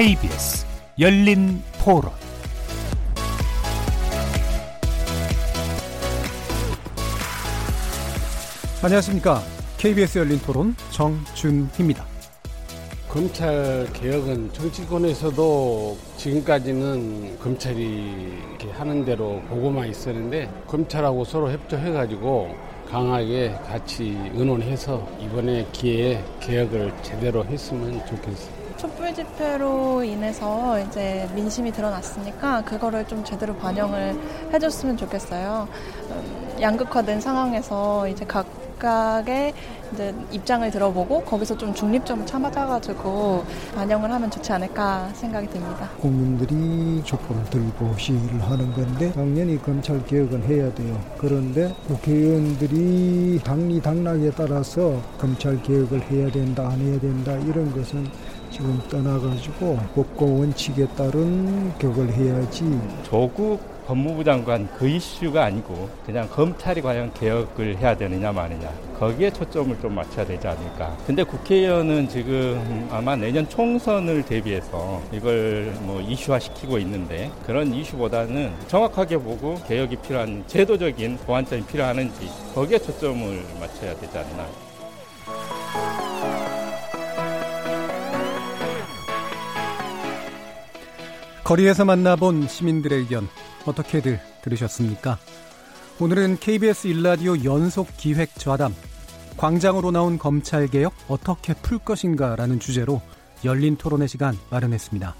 KBS 열린 토론 안녕하십니까. KBS 열린 토론 정준희입니다. 검찰 개혁은 정치권에서도 지금까지는 검찰이 이렇게 하는 대로 보고만 있었는데 검찰하고 서로 협조해가지고 강하게 같이 의논해서 이번에 기회에 개혁을 제대로 했으면 좋겠습니다. 촛불 집회로 인해서 이제 민심이 드러났으니까 그거를 좀 제대로 반영을 해줬으면 좋겠어요. 음, 양극화된 상황에서 이제 각각의 이제 입장을 들어보고 거기서 좀 중립점을 참아가지고 반영을 하면 좋지 않을까 생각이 듭니다. 국민들이 촛불을 들고 시위를 하는 건데 당연히 검찰 개혁은 해야 돼요. 그런데 국회의원들이 당리 당락에 따라서 검찰 개혁을 해야 된다 안 해야 된다 이런 것은 지금 떠나가지고 법과 원칙에 따른 격을 해야지. 조국 법무부 장관 그 이슈가 아니고 그냥 검찰이 과연 개혁을 해야 되느냐 마느냐 거기에 초점을 좀 맞춰야 되지 않을까. 근데 국회의원은 지금 아마 내년 총선을 대비해서 이걸 뭐 이슈화 시키고 있는데 그런 이슈보다는 정확하게 보고 개혁이 필요한 제도적인 보완점이 필요하는지 거기에 초점을 맞춰야 되지 않나. 거리에서 만나본 시민들의 의견 어떻게들 들으셨습니까? 오늘은 KBS 일라디오 연속 기획 좌담 광장으로 나온 검찰 개혁 어떻게 풀 것인가라는 주제로 열린 토론의 시간 마련했습니다.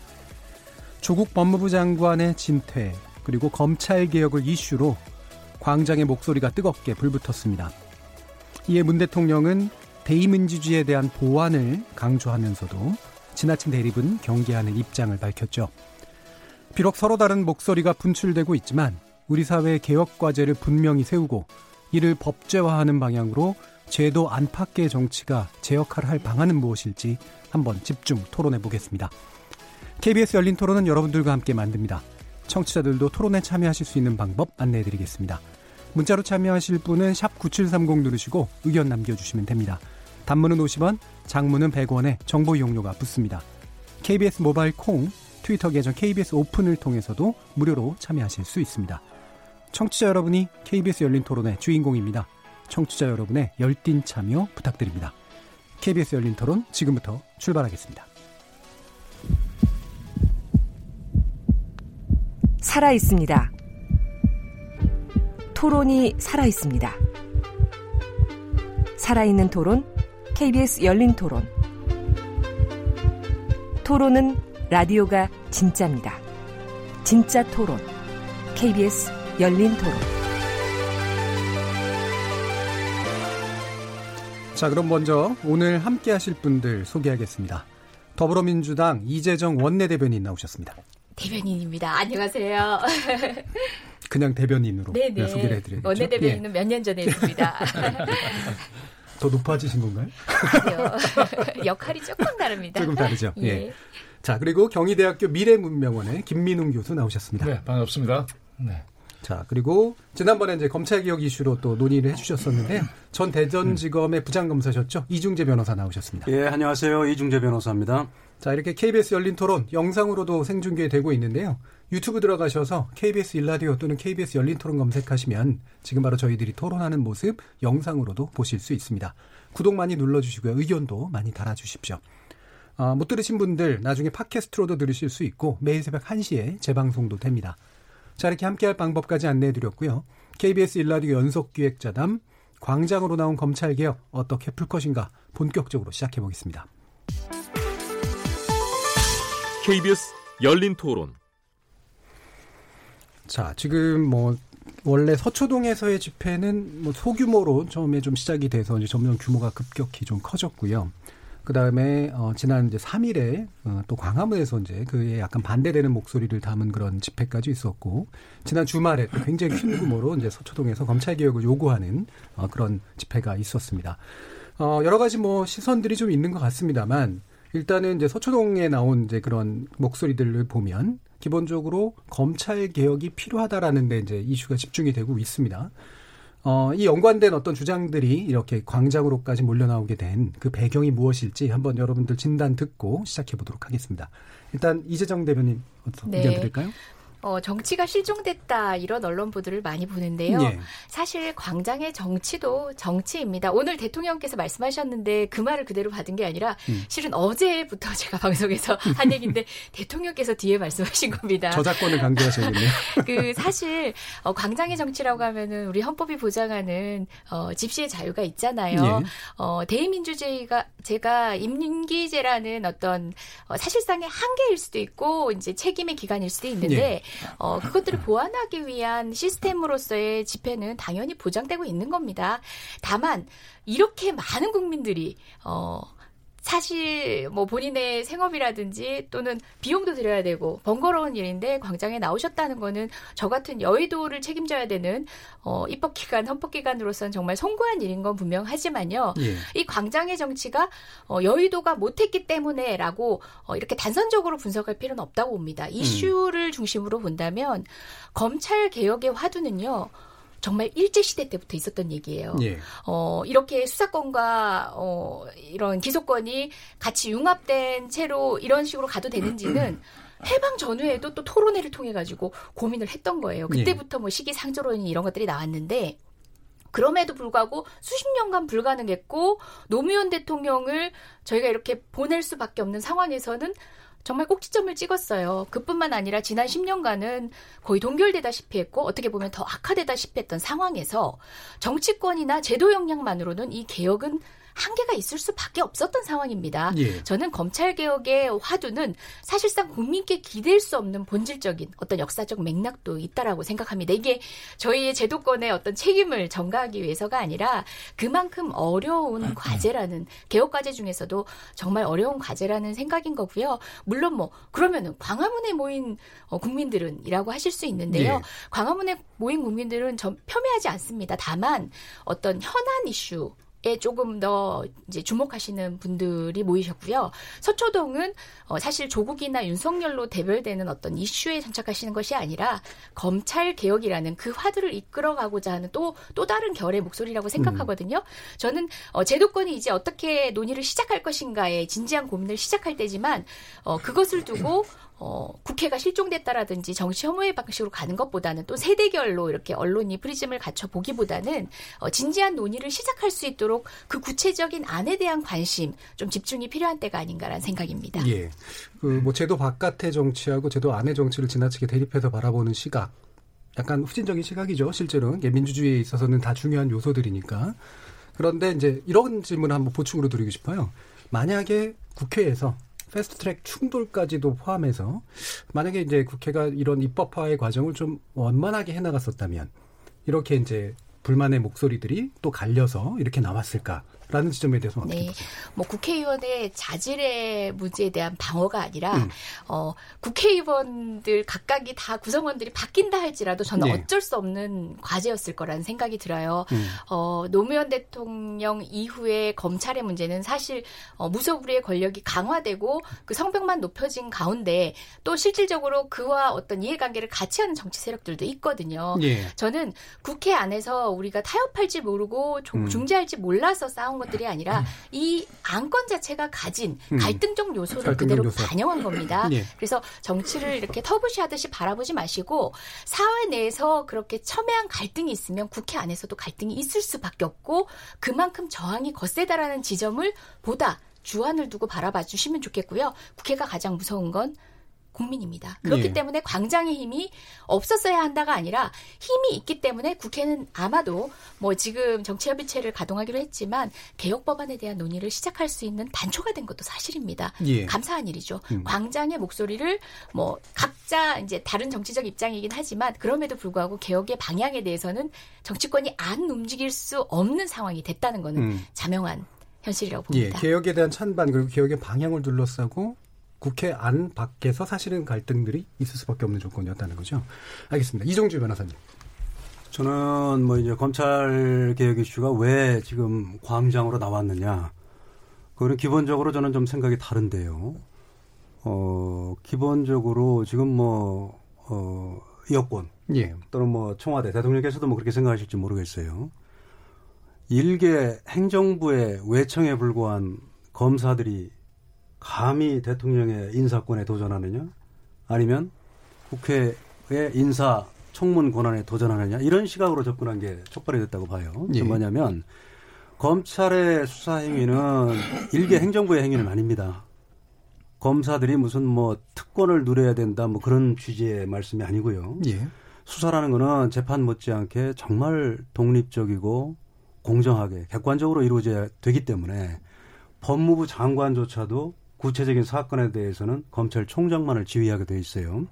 조국 법무부 장관의 진퇴 그리고 검찰 개혁을 이슈로 광장의 목소리가 뜨겁게 불붙었습니다. 이에 문 대통령은 대의민주주의에 대한 보완을 강조하면서도 지나친 대립은 경계하는 입장을 밝혔죠. 비록 서로 다른 목소리가 분출되고 있지만 우리 사회의 개혁 과제를 분명히 세우고 이를 법제화하는 방향으로 제도 안팎의 정치가 제 역할을 할 방안은 무엇일지 한번 집중 토론해 보겠습니다. KBS 열린 토론은 여러분들과 함께 만듭니다. 청취자들도 토론에 참여하실 수 있는 방법 안내해 드리겠습니다. 문자로 참여하실 분은 9730 누르시고 의견 남겨주시면 됩니다. 단문은 50원, 장문은 100원에 정보 이용료가 붙습니다. KBS 모바일 콩, 트위터 계정 KBS 오픈을 통해서도 무료로 참여하실 수 있습니다. 청취자 여러분이 KBS 열린 토론의 주인공입니다. 청취자 여러분의 열띤 참여 부탁드립니다. KBS 열린 토론 지금부터 출발하겠습니다. 살아 있습니다. 토론이 살아 있습니다. 살아있는 토론, KBS 열린 토론. 토론은 라디오가 진짜입니다. 진짜 토론, KBS 열린 토론. 자, 그럼 먼저 오늘 함께 하실 분들 소개하겠습니다. 더불어민주당 이재정 원내대변인 나오셨습니다. 대변인입니다. 안녕하세요. 그냥 대변인으로 네네. 소개를 해드려야죠. 원내대변인은 예. 몇년 전에 했습니다. 더 높아지신 건가요? 아니요. 역할이 조금 다릅니다. 조금 다르죠. 예. 예. 자, 그리고 경희대학교 미래문명원의 김민웅 교수 나오셨습니다. 네, 반갑습니다. 네. 자, 그리고 지난번에 이제 검찰개혁 이슈로 또 논의를 해주셨었는데 전 대전지검의 부장검사셨죠? 이중재 변호사 나오셨습니다. 예, 안녕하세요. 이중재 변호사입니다. 자, 이렇게 KBS 열린 토론 영상으로도 생중계되고 있는데요. 유튜브 들어가셔서 KBS 일라디오 또는 KBS 열린 토론 검색하시면 지금 바로 저희들이 토론하는 모습 영상으로도 보실 수 있습니다. 구독 많이 눌러주시고요. 의견도 많이 달아주십시오. 아, 못 들으신 분들 나중에 팟캐스트로도 들으실 수 있고 매일 새벽 1시에 재방송도 됩니다. 자, 이렇게 함께할 방법까지 안내해 드렸고요. KBS 일라디오 연속기획자담 광장으로 나온 검찰개혁 어떻게 풀 것인가 본격적으로 시작해 보겠습니다. KBS 열린 토론. 자, 지금 뭐 원래 서초동에서의 집회는 뭐 소규모로 처음에 좀 시작이 돼서 이제 점점 규모가 급격히 좀 커졌고요. 그 다음에 어, 지난 이제 3일에 어, 또 광화문에서 이제 그에 약간 반대되는 목소리를 담은 그런 집회까지 있었고 지난 주말에 또 굉장히 큰 규모로 이제 서초동에서 검찰 개혁을 요구하는 어, 그런 집회가 있었습니다. 어, 여러 가지 뭐 시선들이 좀 있는 것 같습니다만 일단은 이제 서초동에 나온 이제 그런 목소리들을 보면 기본적으로 검찰 개혁이 필요하다라는 데 이제 이슈가 집중이 되고 있습니다. 어, 이 연관된 어떤 주장들이 이렇게 광장으로까지 몰려 나오게 된 그 배경이 무엇일지 한번 여러분들 진단 듣고 시작해 보도록 하겠습니다. 일단 이재정 대변인 어떤 네. 의견 드릴까요? 어, 정치가 실종됐다 이런 언론 보도를 많이 보는데요. 예. 사실 광장의 정치도 정치입니다. 오늘 대통령께서 말씀하셨는데 그 말을 그대로 받은 게 아니라 음. 실은 어제부터 제가 방송에서 한 얘기인데 대통령께서 뒤에 말씀하신 겁니다. 저작권을 강조하셔야겠네요. 그 사실 어, 광장의 정치라고 하면은 우리 헌법이 보장하는 어, 집시의 자유가 있잖아요. 예. 어, 대의민주주의가 제가 임기제라는 어떤 어, 사실상의 한계일 수도 있고 이제 책임의 기간일 수도 있는데 예. 어, 그것들을 보완하기 위한 시스템으로서의 집회는 당연히 보장되고 있는 겁니다. 다만 이렇게 많은 국민들이 어 사실 뭐 본인의 생업이라든지 또는 비용도 들여야 되고 번거로운 일인데 광장에 나오셨다는 거는 저 같은 여의도를 책임져야 되는 어 입법 기관 헌법 기관으로서는 정말 송구한 일인 건 분명하지만요. 예. 이 광장의 정치가 어, 여의도가 못했기 때문에라고 어, 이렇게 단선적으로 분석할 필요는 없다고 봅니다. 이슈를 중심으로 본다면 검찰 개혁의 화두는요. 정말 일제 시대 때부터 있었던 얘기예요. 예. 어, 이렇게 수사권과 어, 이런 기소권이 같이 융합된 채로 이런 식으로 가도 되는지는 해방 전후에도 또 토론회를 통해 가지고 고민을 했던 거예요. 그때부터 뭐 시기상조론 이런 것들이 나왔는데 그럼에도 불구하고 수십 년간 불가능했고 노무현 대통령을 저희가 이렇게 보낼 수밖에 없는 상황에서는 정말 꼭지점을 찍었어요. 그뿐만 아니라 지난 10년간은 거의 동결되다시피 했고 어떻게 보면 더 악화되다시피 했던 상황에서 정치권이나 제도 역량만으로는 이 개혁은 한계가 있을 수밖에 없었던 상황입니다. 예. 저는 검찰 개혁의 화두는 사실상 국민께 기댈 수 없는 본질적인 어떤 역사적 맥락도 있다라고 생각합니다. 이게 저희의 제도권의 어떤 책임을 전가하기 위해서가 아니라 그만큼 어려운 과제라는 개혁 과제 중에서도 정말 어려운 과제라는 생각인 거고요. 물론 뭐 그러면은 광화문에 모인 어, 국민들은이라고 하실 수 있는데요. 예. 광화문에 모인 국민들은 전 폄훼하지 않습니다. 다만 어떤 현안 이슈 에 조금 더 이제 주목하시는 분들이 모이셨고요. 서초동은 어, 사실 조국이나 윤석열로 대별되는 어떤 이슈에 정착하시는 것이 아니라 검찰 개혁이라는 그 화두를 이끌어가고자 하는 또또 다른 결의 목소리라고 생각하거든요. 저는 어, 제도권이 이제 어떻게 논의를 시작할 것인가에 진지한 고민을 시작할 때지만 어, 그것을 두고 어, 국회가 실종됐다라든지 정치 혐오의 방식으로 가는 것보다는 또 세대결로 이렇게 언론이 프리즘을 갖춰 보기보다는 어, 진지한 논의를 시작할 수 있도록 그 구체적인 안에 대한 관심 좀 집중이 필요한 때가 아닌가라는 생각입니다. 예. 그뭐 제도 바깥의 정치하고 제도 안의 정치를 지나치게 대립해서 바라보는 시각. 약간 후진적인 시각이죠. 실제로 예, 민주주의에 있어서는 다 중요한 요소들이니까. 그런데 이제 이런 질문을 한번 보충으로 드리고 싶어요. 만약에 국회에서 패스트트랙 충돌까지도 포함해서 만약에 이제 국회가 이런 입법화의 과정을 좀 원만하게 해나갔었다면 이렇게 이제 불만의 목소리들이 또 갈려서 이렇게 나왔을까 라는 지점에 대해서 어떻게 네. 보세요? 뭐 국회의원의 자질의 문제에 대한 방어가 아니라 음. 어 국회의원들 각각이 다 구성원들이 바뀐다 할지라도 저는 네. 어쩔 수 없는 과제였을 거라는 생각이 들어요. 음. 어 노무현 대통령 이후에 검찰의 문제는 사실 어 무소불위의 권력이 강화되고 그 성벽만 높여진 가운데 또 실질적으로 그와 어떤 이해관계를 같이 하는 정치 세력들도 있거든요. 예. 저는 국회 안에서 우리가 타협할지 모르고 조- 음. 중재할지 몰라서 싸운 것들이 아니라 이 안건 자체가 가진 음. 갈등적 요소를 갈등적 그대로 요소. 반영한 겁니다. 예. 그래서 정치를 이렇게 터부시하듯이 바라보지 마시고 사회 내에서 그렇게 첨예한 갈등이 있으면 국회 안에서도 갈등이 있을 수밖에 없고 그만큼 저항이 거세다라는 지점을 보다 주안을 두고 바라봐 주시면 좋겠고요. 국회가 가장 무서운 건 국민입니다. 그렇기 예. 때문에 광장의 힘이 없었어야 한다가 아니라 힘이 있기 때문에 국회는 아마도 뭐 지금 정치협의체를 가동하기로 했지만 개혁 법안에 대한 논의를 시작할 수 있는 단초가 된 것도 사실입니다. 예. 감사한 일이죠. 음. 광장의 목소리를 뭐 각자 이제 다른 정치적 입장이긴 하지만 그럼에도 불구하고 개혁의 방향에 대해서는 정치권이 안 움직일 수 없는 상황이 됐다는 거는 음. 자명한 현실이라고 예, 봅니다. 개혁에 대한 찬반 그리고 개혁의 방향을 둘러싸고 국회 안 밖에서 사실은 갈등들이 있을 수밖에 없는 조건이었다는 거죠. 알겠습니다. 이종주 변호사님. 저는 뭐 이제 검찰 개혁 이슈가 왜 지금 광장으로 나왔느냐. 그거는 기본적으로 저는 좀 생각이 다른데요. 어, 기본적으로 지금 뭐, 어, 여권 예. 또는 뭐 청와대 대통령께서도 뭐 그렇게 생각하실지 모르겠어요. 일개 행정부의 외청에 불과한 검사들이 감히 대통령의 인사권에 도전하느냐 아니면 국회의 인사 청문 권한에 도전하느냐 이런 시각으로 접근한 게 촉발이 됐다고 봐요. 예. 뭐냐면 검찰의 수사 행위는 일개 행정부의 행위는 아닙니다. 검사들이 무슨 뭐 특권을 누려야 된다 뭐 그런 취지의 말씀이 아니고요. 예. 수사라는 거는 재판 못지않게 정말 독립적이고 공정하게 객관적으로 이루어져야 되기 때문에 법무부 장관조차도 구체적인 사건에 대해서는 검찰총장만을 지휘하게 돼 있어요.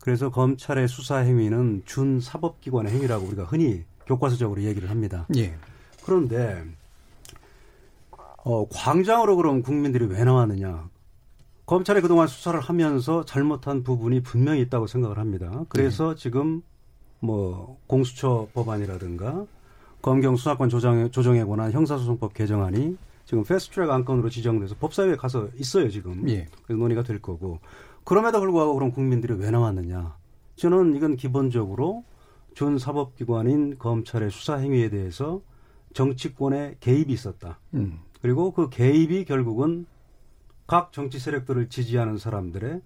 그래서 검찰의 수사 행위는 준 사법기관의 행위라고 우리가 흔히 교과서적으로 얘기를 합니다. 예. 그런데 어, 광장으로 그럼 국민들이 왜 나왔느냐? 검찰이 그동안 수사를 하면서 잘못한 부분이 분명히 있다고 생각을 합니다. 그래서 지금 뭐 공수처 법안이라든가 검경 수사권 조정, 조정에 관한 형사소송법 개정안이 지금 패스트트랙 안건으로 지정돼서 법사위에 가서 있어요 지금. 예. 그래서 논의가 될 거고. 그럼에도 불구하고 그럼 국민들이 왜 나왔느냐? 저는 이건 기본적으로 준 사법기관인 검찰의 수사 행위에 대해서 정치권의 개입이 있었다. 음. 그리고 그 개입이 결국은 각 정치 세력들을 지지하는 사람들의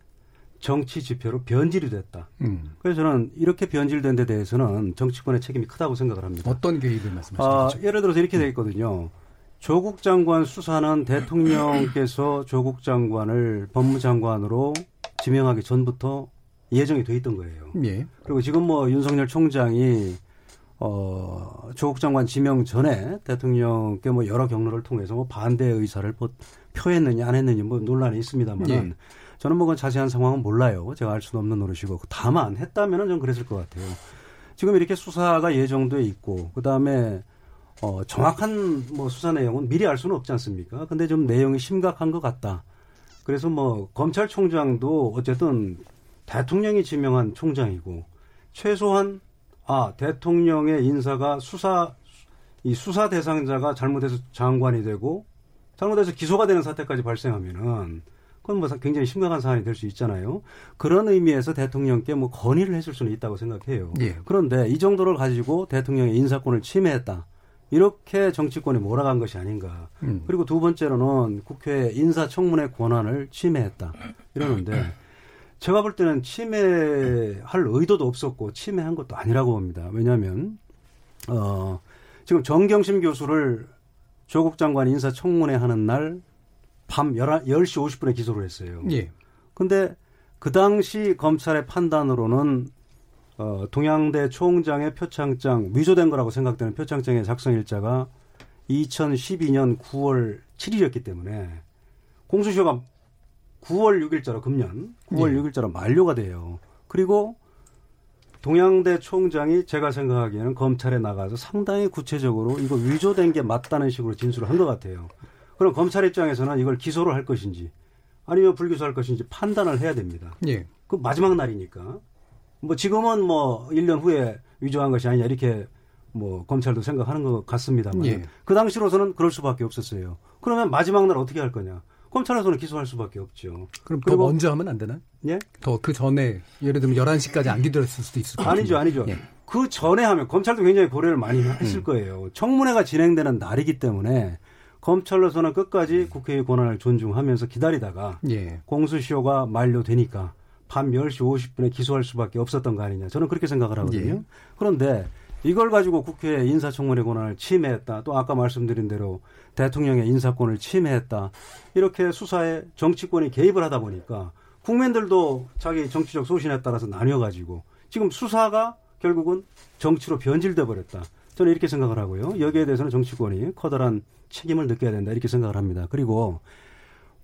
정치 지표로 변질이 됐다. 음. 그래서 저는 이렇게 변질된 데 대해서는 정치권의 책임이 크다고 생각을 합니다. 어떤 개입을 말씀하시는 아, 거죠? 예를 들어서 이렇게 돼 있거든요. 조국 장관 수사는 대통령께서 조국 장관을 법무장관으로 지명하기 전부터 예정이 돼 있던 거예요. 예. 그리고 지금 뭐 윤석열 총장이 어 조국 장관 지명 전에 대통령께 뭐 여러 경로를 통해서 뭐 반대 의사를 뭐 표했느냐 안 했느냐 뭐 논란이 있습니다만 예. 은 저는 뭐 자세한 상황은 몰라요. 제가 알 수는 없는 노릇이고 다만 했다면은 좀 그랬을 것 같아요. 지금 이렇게 수사가 예정돼 있고 그 다음에 어 정확한 뭐 수사 내용은 미리 알 수는 없지 않습니까? 근데 좀 내용이 심각한 것 같다. 그래서 뭐 검찰총장도 어쨌든 대통령이 지명한 총장이고 최소한 아 대통령의 인사가 수사 이 수사 대상자가 잘못해서 장관이 되고 잘못해서 기소가 되는 사태까지 발생하면은 그건 뭐 굉장히 심각한 사안이 될 수 있잖아요. 그런 의미에서 대통령께 뭐 건의를 했을 수는 있다고 생각해요. 예. 그런데 이 정도를 가지고 대통령의 인사권을 침해했다. 이렇게 정치권이 몰아간 것이 아닌가. 음. 그리고 두 번째로는 국회 인사청문회 권한을 침해했다. 이러는데 제가 볼 때는 침해할 의도도 없었고 침해한 것도 아니라고 봅니다. 왜냐하면 어, 지금 정경심 교수를 조국 장관 인사청문회 하는 날 밤 10시 50분에 기소를 했어요. 예. 근데 그 당시 검찰의 판단으로는 어, 동양대 총장의 표창장 위조된 거라고 생각되는 표창장의 작성 일자가 2012년 9월 7일이었기 때문에 공수처가 9월 6일자로 금년 9월 예. 6일자로 만료가 돼요. 그리고 동양대 총장이 제가 생각하기에는 검찰에 나가서 상당히 구체적으로 이거 위조된 게 맞다는 식으로 진술을 한 것 같아요. 그럼 검찰 입장에서는 이걸 기소를 할 것인지 아니면 불기소할 것인지 판단을 해야 됩니다. 예. 그 마지막 날이니까. 뭐 지금은 뭐 1년 후에 위조한 것이 아니냐 이렇게 뭐 검찰도 생각하는 것 같습니다만 예. 그 당시로서는 그럴 수밖에 없었어요. 그러면 마지막 날 어떻게 할 거냐? 검찰에서는 기소할 수밖에 없죠. 그럼 더 먼저 하면 안 되나? 예? 더 그 전에 예를 들면 11시까지 안 기다렸을 수도 있을 것 아니죠. 아니죠. 예. 그 전에 하면 검찰도 굉장히 고려를 많이 음. 했을 거예요. 청문회가 진행되는 날이기 때문에 검찰로서는 끝까지 국회의 권한을 존중하면서 기다리다가 예. 공수시효가 만료되니까 밤 10시 50분에 기소할 수밖에 없었던 거 아니냐. 저는 그렇게 생각을 하거든요. 예. 그런데 이걸 가지고 국회의 인사청문회 권한을 침해했다. 또 아까 말씀드린 대로 대통령의 인사권을 침해했다. 이렇게 수사에 정치권이 개입을 하다 보니까 국민들도 자기 정치적 소신에 따라서 나뉘어가지고 지금 수사가 결국은 정치로 변질돼 버렸다. 저는 이렇게 생각을 하고요. 여기에 대해서는 정치권이 커다란 책임을 느껴야 된다. 이렇게 생각을 합니다. 그리고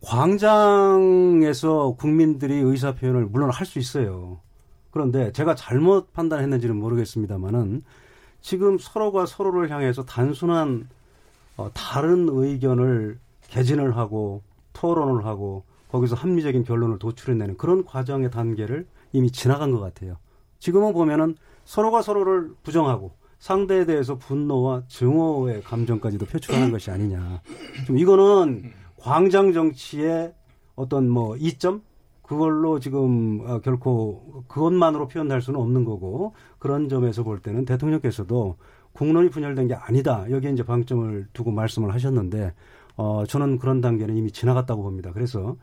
광장에서 국민들이 의사 표현을 물론 할 수 있어요. 그런데 제가 잘못 판단했는지는 모르겠습니다만은 지금 서로가 서로를 향해서 단순한 어, 다른 의견을 개진을 하고 토론을 하고 거기서 합리적인 결론을 도출해내는 그런 과정의 단계를 이미 지나간 것 같아요. 지금은 보면은 서로가 서로를 부정하고 상대에 대해서 분노와 증오의 감정까지도 표출하는 것이 아니냐. 좀 이거는 광장 정치의 어떤 뭐 이점 그걸로 지금 어, 결코 그것만으로 표현할 수는 없는 거고 그런 점에서 볼 때는 대통령께서도 국론이 분열된 게 아니다. 여기에 이제 방점을 두고 말씀을 하셨는데 어 저는 그런 단계는 이미 지나갔다고 봅니다. 그래서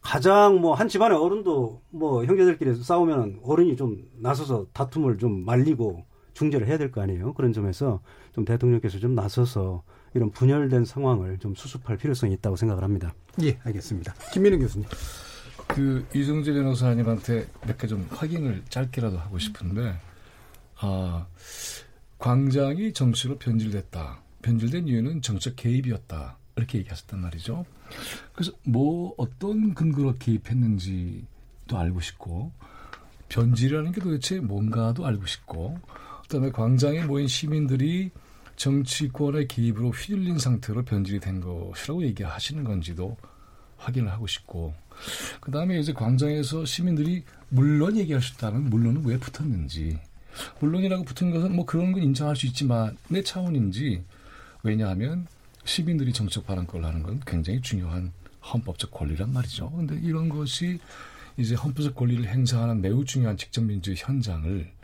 가장 뭐 한 집안의 어른도 뭐 형제들끼리 싸우면 어른이 좀 나서서 다툼을 좀 말리고 중재를 해야 될 거 아니에요. 그런 점에서 좀 대통령께서 좀 나서서 이런 분열된 상황을 좀 수습할 필요성이 있다고 생각을 합니다. 예, 알겠습니다. 김민우 교수님. 그 이정재 변호사님한테 몇 개 좀 확인을 짧게라도 하고 싶은데 아 광장이 정치로 변질됐다. 변질된 이유는 정책 개입이었다. 이렇게 얘기하셨단 말이죠. 그래서 뭐 어떤 근거로 개입했는지도 알고 싶고 변질이라는 게 도대체 뭔가도 알고 싶고 그다음에 광장에 모인 시민들이 정치권의 개입으로 휘둘린 상태로 변질이 된 것이라고 얘기하시는 건지도 확인을 하고 싶고. 그 다음에 이제 광장에서 시민들이 물론 얘기할 수 있다면 물론은 왜 붙었는지. 물론이라고 붙은 것은 뭐 그런 건 인정할 수 있지만 내 차원인지. 왜냐하면 시민들이 정책 발언권을 하는 건 굉장히 중요한 헌법적 권리란 말이죠. 근데 이런 것이 이제 헌법적 권리를 행사하는 매우 중요한 직접 민주의 현장을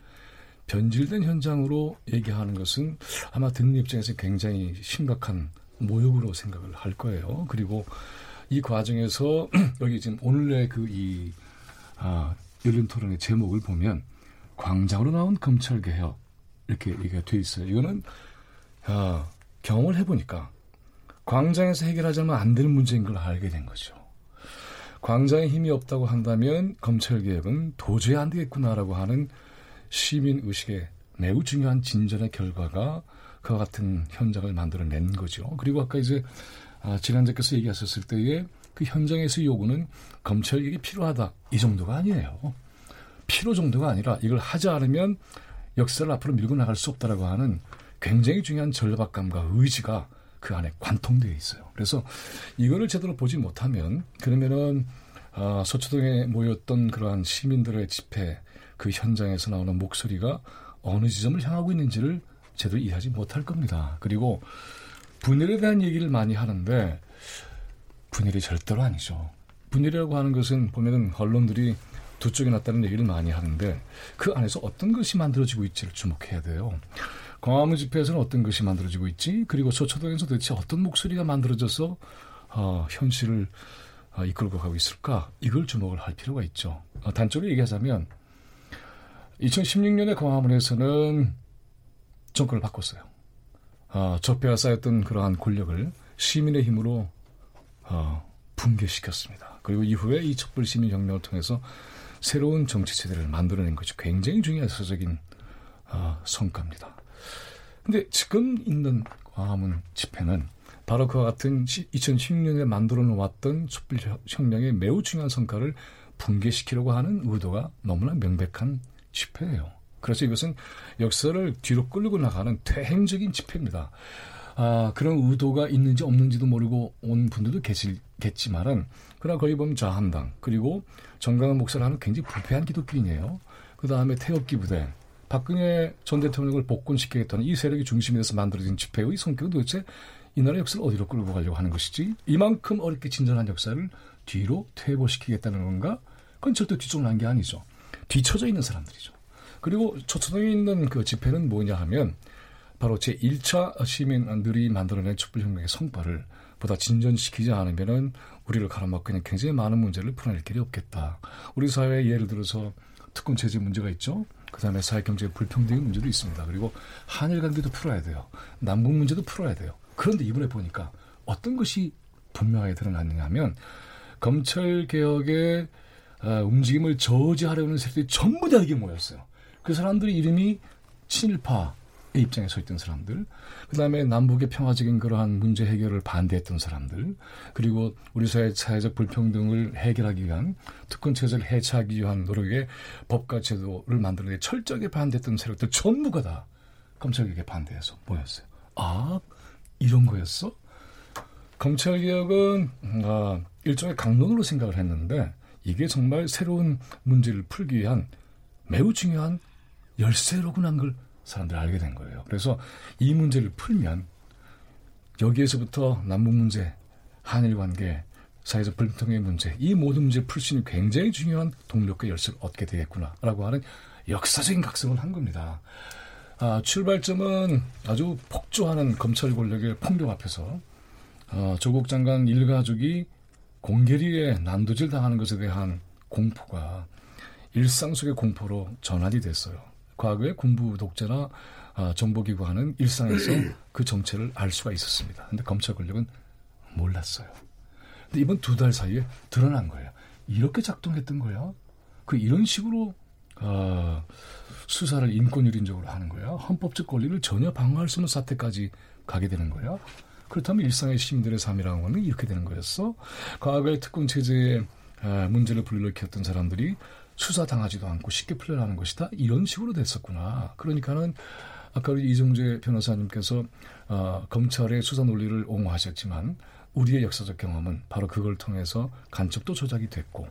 변질된 현장으로 얘기하는 것은 아마 듣는 입장에서 굉장히 심각한 모욕으로 생각을 할 거예요. 그리고 이 과정에서 여기 지금 오늘의 그이 아, 열린 토론의 제목을 보면 광장으로 나온 검찰 개혁 이렇게 얘기가 돼 있어요. 이거는 아, 경험을 해보니까 광장에서 해결하자면 안 되는 문제인 걸 알게 된 거죠. 광장에 힘이 없다고 한다면 검찰 개혁은 도저히 안 되겠구나라고 하는 시민 의식의 매우 중요한 진전의 결과가 그와 같은 현장을 만들어낸 거죠. 그리고 아까 이제 아, 지난주께서 얘기하셨을 때에 그 현장에서 요구는 검찰 개혁이 필요하다 이 정도가 아니에요. 필요 정도가 아니라 이걸 하지 않으면 역사를 앞으로 밀고 나갈 수 없다라고 하는 굉장히 중요한 절박감과 의지가 그 안에 관통되어 있어요. 그래서 이거를 제대로 보지 못하면 그러면은 아, 서초동에 모였던 그러한 시민들의 집회 그 현장에서 나오는 목소리가 어느 지점을 향하고 있는지를 제대로 이해하지 못할 겁니다. 그리고 분열에 대한 얘기를 많이 하는데 분열이 절대로 아니죠. 분열이라고 하는 것은 보면은 언론들이 두 쪽이 났다는 얘기를 많이 하는데 그 안에서 어떤 것이 만들어지고 있지를 주목해야 돼요. 광화문 집회에서는 어떤 것이 만들어지고 있지? 그리고 서초동에서 도대체 어떤 목소리가 만들어져서 어, 현실을 어, 이끌고 가고 있을까? 이걸 주목을 할 필요가 있죠. 어, 단적으로 얘기하자면 2016년에 광화문에서는 정권을 바꿨어요. 어, 적폐가 쌓였던 그러한 권력을 시민의 힘으로 어, 붕괴시켰습니다. 그리고 이후에 이 촛불 시민 혁명을 통해서 새로운 정치 체제를 만들어낸 것이 굉장히 중요한 서적인 어, 성과입니다. 근데 지금 있는 광화문 집회는 바로 그와 같은 2016년에 만들어 놓았던 촛불 혁명의 매우 중요한 성과를 붕괴시키려고 하는 의도가 너무나 명백한 집회예요. 그래서 이것은 역사를 뒤로 끌고 나가는 퇴행적인 집회입니다. 아, 그런 의도가 있는지 없는지도 모르고 온 분들도 계시겠지만은, 그러나 거의 보면 자한당, 그리고 정강한 목사를 하는 굉장히 부패한 기독교인이에요. 그 다음에 태극기 부대, 박근혜 전 대통령을 복권시키겠다는 이 세력이 중심에서 만들어진 집회의 성격은 도대체 이 나라 역사를 어디로 끌고 가려고 하는 것이지? 이만큼 어렵게 진전한 역사를 뒤로 퇴보시키겠다는 건가? 그건 절대 난게 아니죠. 뒤쳐져 있는 사람들이죠. 그리고 초초동에 있는 그 집회는 뭐냐 하면 바로 제 1차 시민들이 만들어낸 촛불혁명의 성과를 보다 진전시키지 않으면은 우리를 가로막고 그냥 굉장히 많은 문제를 풀어낼 길이 없겠다. 우리 사회에 예를 들어서 특권 체제 문제가 있죠. 그 다음에 사회 경제 불평등의 문제도 있습니다. 그리고 한일 관계도 풀어야 돼요. 남북 문제도 풀어야 돼요. 그런데 이번에 보니까 어떤 것이 분명하게 드러났느냐 하면 검찰 개혁의 어, 움직임을 저지하려는 세력들이 전부 다 여기 모였어요. 그 사람들의 이름이 친일파의 입장에 서 있던 사람들, 그 다음에 남북의 평화적인 그러한 문제 해결을 반대했던 사람들, 그리고 우리 사회 사회적 불평등을 해결하기 위한 특권 체제를 해체하기 위한 노력에 법과 제도를 만들어내 철저하게 반대했던 세력들 전부가 다 검찰개혁에 반대해서 모였어요. 아, 이런 거였어? 검찰개혁은 아, 일종의 강론으로 생각을 했는데 이게 정말 새로운 문제를 풀기 위한 매우 중요한 열쇠로구나 걸 사람들이 알게 된 거예요. 그래서 이 문제를 풀면 여기에서부터 남북 문제, 한일 관계, 사회적 불평의 문제, 이 모든 문제를 풀 수 있는 굉장히 중요한 동력과 열쇠를 얻게 되겠구나라고 하는 역사적인 각성을 한 겁니다. 아, 출발점은 아주 폭주하는 검찰 권력의 폭력 앞에서 어, 조국 장관 일가족이 공개리에 난도질 당하는 것에 대한 공포가 일상 속의 공포로 전환이 됐어요. 과거에 군부 독재나 아, 정보기구 하는 일상에서 그 정체를 알 수가 있었습니다. 근데 검찰 권력은 몰랐어요. 근데 이번 두 달 사이에 드러난 거예요. 이렇게 작동했던 거야. 그 이런 식으로 어, 수사를 인권유린적으로 하는 거야. 헌법적 권리를 전혀 방어할 수 없는 사태까지 가게 되는 거야. 그렇다면 일상의 시민들의 삶이라는 거는 이렇게 되는 거였어. 과거의 특권 체제에 어, 문제를 불러일으켰던 사람들이 수사당하지도 않고 쉽게 풀려나는 것이다. 이런 식으로 됐었구나. 그러니까는 아까 우리 이정재 변호사님께서 어, 검찰의 수사 논리를 옹호하셨지만 우리의 역사적 경험은 바로 그걸 통해서 간첩도 조작이 됐고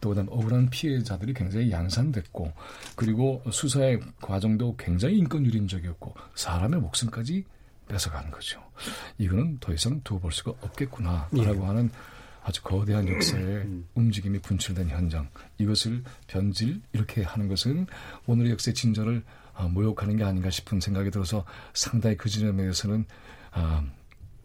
또 그다음 억울한 피해자들이 굉장히 양산됐고 그리고 수사의 과정도 굉장히 인권 유린적이었고 사람의 목숨까지 뺏어가는 거죠. 이거는 더 이상 두어 볼 수가 없겠구나라고 예. 하는 아주 거대한 역사의 움직임이 분출된 현장. 이것을 변질 이렇게 하는 것은 오늘의 역사의 진전을 아, 모욕하는 게 아닌가 싶은 생각이 들어서 상당히 그 지점에서는 아,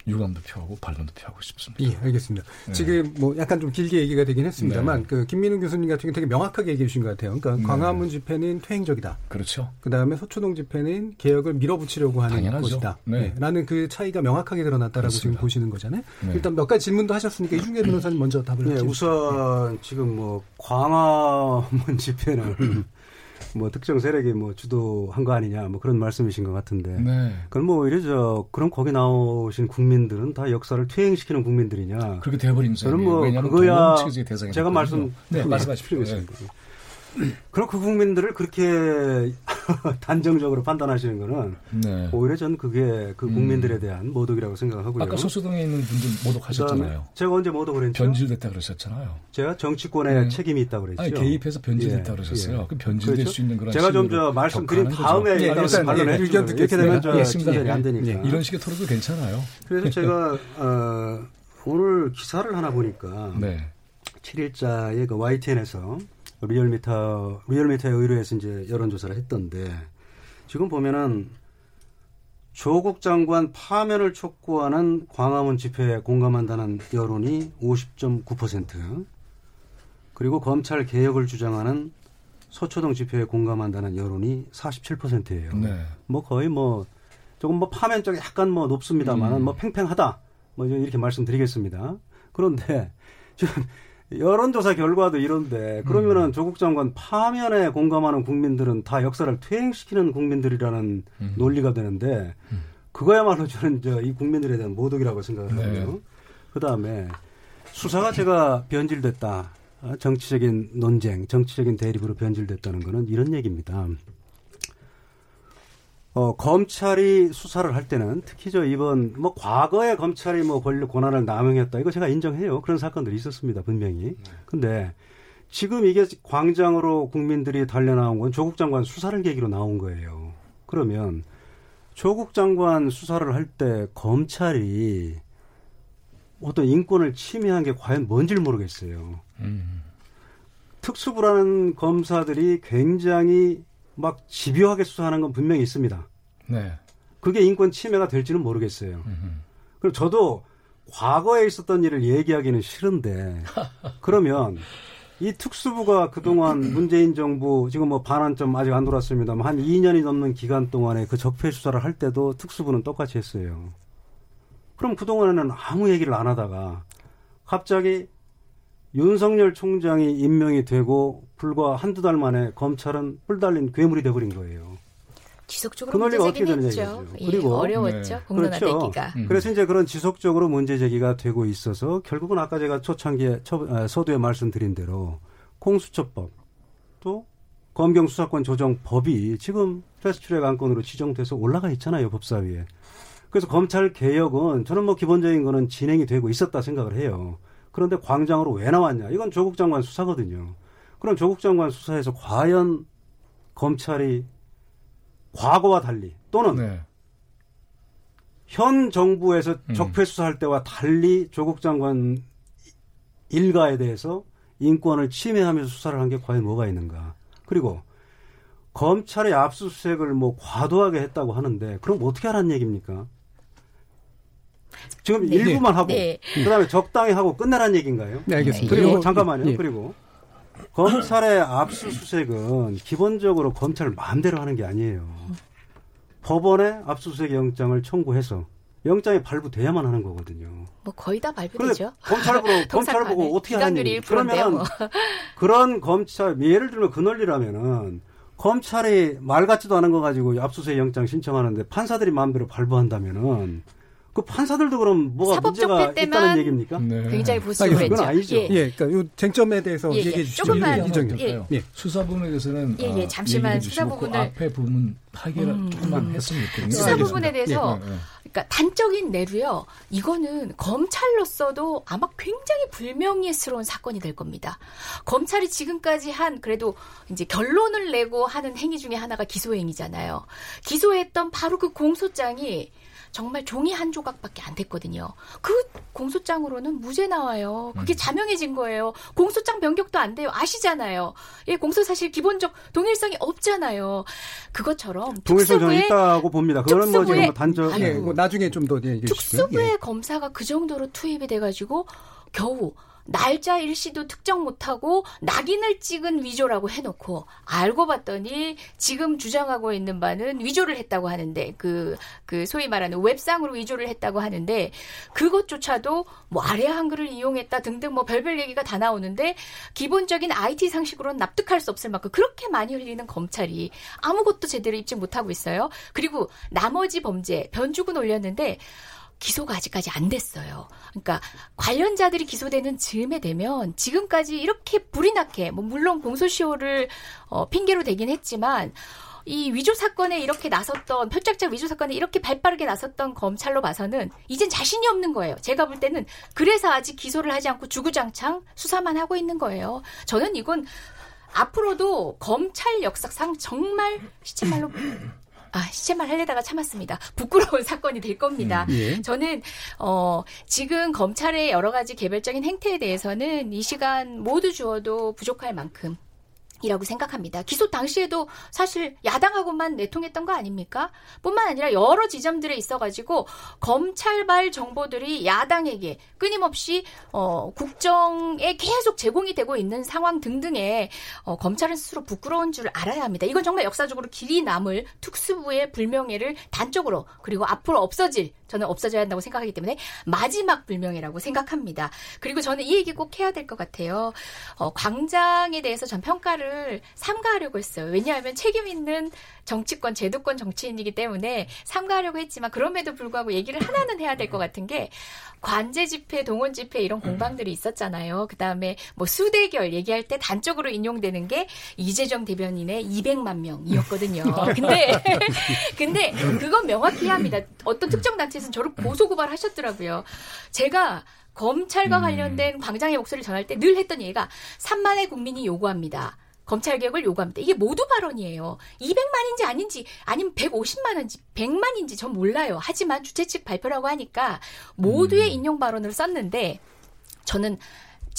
유감도 표하고 반론도 표하고 싶습니다. 예, 알겠습니다. 네. 지금 뭐 약간 좀 길게 얘기가 되긴 했습니다만 네. 그 김민우 교수님 같은 경우 되게 명확하게 얘기해 주신 것 같아요. 그러니까 네. 광화문 집회는 퇴행적이다. 그렇죠. 그다음에 서초동 집회는 개혁을 밀어붙이려고 하는 당연하죠. 것이다. 네. 라는 그 차이가 명확하게 드러났다라고 지금 그렇습니다. 보시는 거잖아요. 네. 일단 몇 가지 질문도 하셨으니까 이중계 변호사님 먼저 답을 네. 우선 지금 뭐 광화문 집회는 뭐 특정 세력이 뭐 주도한 거 아니냐 뭐 그런 말씀이신 것 같은데. 네. 그럼 뭐 오히려 저 그럼 거기 나오신 국민들은 다 역사를 퇴행시키는 국민들이냐? 그렇게 돼버린. 저는 뭐 그거야 제가. 말씀 네, 말씀하십시오. 필요가 있습니다. 그럼 그 국민들을 그렇게 단정적으로 판단하시는 거는 네. 오히려 전 그게 그 음. 국민들에 대한 모독이라고 생각하고요. 아까 서초동에 있는 분들 모독하셨잖아요. 제가 언제 모독을 했죠? 변질됐다 그러셨잖아요. 제가 정치권에 네. 책임이 있다고 그랬죠. 아니, 개입해서 변질됐다 예, 그러셨어요. 예. 그 변질될 그렇죠? 수 있는 그런 제가 좀 저 말씀드린 다음에 거죠. 일단 반론을 예. 의견 이렇게 되면 저 예, 진전이 안 되니까. 예, 이런 식의 토론도 괜찮아요. 그래서 제가 어, 오늘 기사를 하나 보니까 네. 7일자의 그 YTN에서 리얼미터 리얼미터에 의뢰해서 이제 여론조사를 했던데 지금 보면은 조국 장관 파면을 촉구하는 광화문 집회에 공감한다는 여론이 50.9% 그리고 검찰 개혁을 주장하는 서초동 집회에 공감한다는 여론이 47%예요. 네. 뭐 거의 뭐 조금 뭐 파면 쪽이 약간 뭐 높습니다만은 음. 뭐 팽팽하다 뭐 이렇게 말씀드리겠습니다. 그런데 지금 여론조사 결과도 이런데 그러면은 음. 조국 장관 파면에 공감하는 국민들은 다 역사를 퇴행시키는 국민들이라는 음. 논리가 되는데 그거야말로 저는 저 이 국민들에 대한 모독이라고 생각을 네. 하고요. 그 다음에 수사가 제가 변질됐다. 아, 정치적인 논쟁, 정치적인 대립으로 변질됐다는 거는 이런 얘기입니다. 어, 검찰이 수사를 할 때는 특히 저 이번 뭐 과거에 검찰이 뭐 권력 권한을 남용했다 이거 제가 인정해요. 그런 사건들이 있었습니다. 분명히. 근데 지금 이게 광장으로 국민들이 달려 나온 건 조국 장관 수사를 계기로 나온 거예요. 그러면 조국 장관 수사를 할 때 검찰이 어떤 인권을 침해한 게 과연 뭔지를 모르겠어요. 음. 특수부라는 검사들이 굉장히 막 집요하게 수사하는 건 분명히 있습니다. 네. 그게 인권 침해가 될지는 모르겠어요. 음. 그럼 저도 과거에 있었던 일을 얘기하기는 싫은데 그러면 이 특수부가 그동안 문재인 정부 지금 뭐 반환점 아직 안 돌았습니다만 한 2년이 넘는 기간 동안에 그 적폐 수사를 할 때도 특수부는 똑같이 했어요. 그럼 그동안에는 아무 얘기를 안 하다가 갑자기 윤석열 총장이 임명이 되고 불과 한두 달 만에 검찰은 뿔 달린 괴물이 돼버린 거예요. 지속적으로 그 논리가 어떻게 했죠. 되느냐 예, 그리고 어려웠죠. 네. 공론화되기가. 음. 그래서 이제 그런 지속적으로 문제 제기가 되고 있어서 결국은 아까 제가 초창기에 초, 아, 서두에 말씀드린 대로 공수처법 또 검경 수사권 조정 법이 지금 패스트트랙 안건으로 지정돼서 올라가 있잖아요 법사위에. 그래서 검찰 개혁은 저는 뭐 기본적인 거는 진행이 되고 있었다 생각을 해요. 그런데 광장으로 왜 나왔냐? 이건 조국 장관 수사거든요. 그럼 조국 장관 수사에서 과연 검찰이 과거와 달리 또는 네. 현 정부에서 음. 적폐 수사할 때와 달리 조국 장관 일가에 대해서 인권을 침해하면서 수사를 한 게 과연 뭐가 있는가. 그리고 검찰의 압수수색을 뭐 과도하게 했다고 하는데 그럼 어떻게 하라는 얘기입니까? 지금 네. 일부만 하고 네. 그다음에 적당히 하고 끝내라는 얘기인가요? 네, 알겠습니다. 그리고 예. 잠깐만요. 예. 그리고 검찰의 압수수색은 기본적으로 검찰 마음대로 하는 게 아니에요. 법원에 압수수색 영장을 청구해서 영장이 발부돼야만 하는 거거든요. 뭐 거의 다 그런데 발표되죠. 검찰 보고 검찰 보고. 어떻게? 1%인데요. 그러면은 뭐. 그런 검찰 예를 들면 그 논리라면은 검찰이 말 같지도 않은 거 가지고 압수수색 영장 신청하는데 판사들이 마음대로 발부한다면은 그 판사들도 그럼 뭐가 사법 문제가 때만 있다는 얘기입니까? 네. 굉장히 보수적으로. 했죠. 그건 아니죠. 예. 예, 그러니까 이 쟁점에 대해서 예, 예. 얘기해 주시죠. 조금만, 이정현. 예. 예. 수사 부분에 대해서는 예, 예, 아, 잠시만 수사 주시고 그 부분을- 앞에 부분 파괴를 음. 조금만 했으면 좋겠네요. 수사 알겠습니다. 부분에 대해서 예, 예. 그러니까 단적인 내로요. 이거는 검찰로서도 아마 굉장히 불명예스러운 사건이 될 겁니다. 검찰이 지금까지 한 그래도 이제 결론을 내고 하는 행위 중에 하나가 기소행위잖아요. 기소했던 바로 그 공소장이 정말 종이 한 조각밖에 안 됐거든요. 그 공소장으로는 무죄 나와요. 그게 자명해진 거예요. 공소장 변경도 안 돼요. 아시잖아요. 예, 공소 사실 기본적 동일성이 없잖아요. 그것처럼 동일성 특수부의 있다고 봅니다. 그거는 뭐 지금 단저 아니, 예, 뭐 나중에 좀더 얘기해 주시고요. 특수부의 예. 검사가 그 정도로 투입이 돼가지고 겨우 날짜 일시도 특정 못하고 낙인을 찍은 위조라고 해놓고 알고 봤더니 지금 주장하고 있는 바는 위조를 했다고 하는데 그, 그 소위 말하는 웹상으로 위조를 했다고 하는데 그것조차도 뭐 아래 한글을 이용했다 등등 뭐 별별 얘기가 다 나오는데 기본적인 IT 상식으로는 납득할 수 없을 만큼 그렇게 많이 흘리는 검찰이 아무것도 제대로 입증 못하고 있어요. 그리고 나머지 범죄 변죽은 올렸는데 기소가 아직까지 안 됐어요. 그러니까 관련자들이 기소되는 즈음에 되면 지금까지 이렇게 불이 나게 뭐 물론 공소시효를 어, 핑계로 대긴 했지만 이 위조 사건에 이렇게 나섰던 표착자 위조 사건에 이렇게 발빠르게 나섰던 검찰로 봐서는 이젠 자신이 없는 거예요. 제가 볼 때는 그래서 아직 기소를 하지 않고 주구장창 수사만 하고 있는 거예요. 저는 이건 앞으로도 검찰 역사상 정말 시체말로 아, 시체말 하려다가 참았습니다. 부끄러운 사건이 될 겁니다. 예. 저는 어 지금 검찰의 여러 가지 개별적인 행태에 대해서는 이 시간 모두 주어도 부족할 만큼 이라고 생각합니다. 기소 당시에도 사실 야당하고만 내통했던 거 아닙니까? 뿐만 아니라 여러 지점들에 있어가지고 검찰발 정보들이 야당에게 끊임없이 어, 국정에 계속 제공이 되고 있는 상황 등등에 어, 검찰은 스스로 부끄러운 줄 알아야 합니다. 이건 정말 역사적으로 길이 남을 특수부의 불명예를 단적으로 그리고 앞으로 없어질 저는 없어져야 한다고 생각하기 때문에 마지막 불명예라고 생각합니다. 그리고 저는 이 얘기 꼭 해야 될 것 같아요. 어, 광장에 대해서 전 평가를 삼가하려고 했어요. 왜냐하면 책임 있는 정치권, 제도권 정치인이기 때문에 삼가하려고 했지만 그럼에도 불구하고 얘기를 하나는 해야 될 것 같은 게 관제 집회, 동원 집회 이런 공방들이 있었잖아요. 그 다음에 뭐 수대결 얘기할 때 단적으로 인용되는 게 이재정 대변인의 200만 명이었거든요. 근데, 근데 그건 명확히 해야 합니다. 어떤 특정 단체 에서는 저를 고소 고발 하셨더라고요. 제가 검찰과 관련된 광장의 목소리를 전할 때 늘 했던 얘기가 3만의 국민이 요구합니다. 검찰 개혁을 요구합니다. 이게 모두 발언이에요. 200만인지 아닌지 아니면 150만인지 100만인지 전 몰라요. 하지만 주최 측 발표라고 하니까 모두의 인용 발언으로 썼는데 저는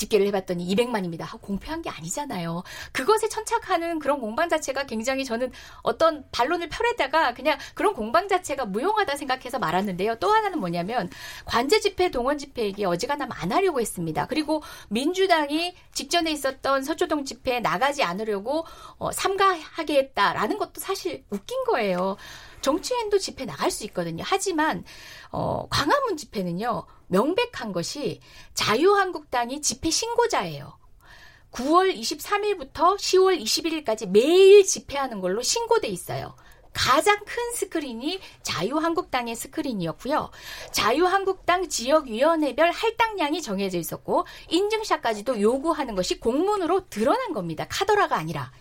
집계를 해봤더니 200만입니다. 하고 공표한 게 아니잖아요. 그것에 천착하는 그런 공방 자체가 굉장히 저는 어떤 반론을 펼에다가 그냥 그런 공방 자체가 무용하다 생각해서 말았는데요. 또 하나는 뭐냐면 관제 집회, 동원 집회 얘기 어지간하면 안 하려고 했습니다. 그리고 민주당이 직전에 있었던 서초동 집회에 나가지 않으려고 어, 삼가하게 했다라는 것도 사실 웃긴 거예요. 정치인도 집회 나갈 수 있거든요. 하지만 어, 광화문 집회는요. 명백한 것이 자유한국당이 집회 신고자예요. 9월 23일부터 10월 21일까지 매일 집회하는 걸로 신고돼 있어요. 가장 큰 스크린이 자유한국당의 스크린이었고요. 자유한국당 지역위원회별 할당량이 정해져 있었고 인증샷까지도 요구하는 것이 공문으로 드러난 겁니다. 카더라가 아니라.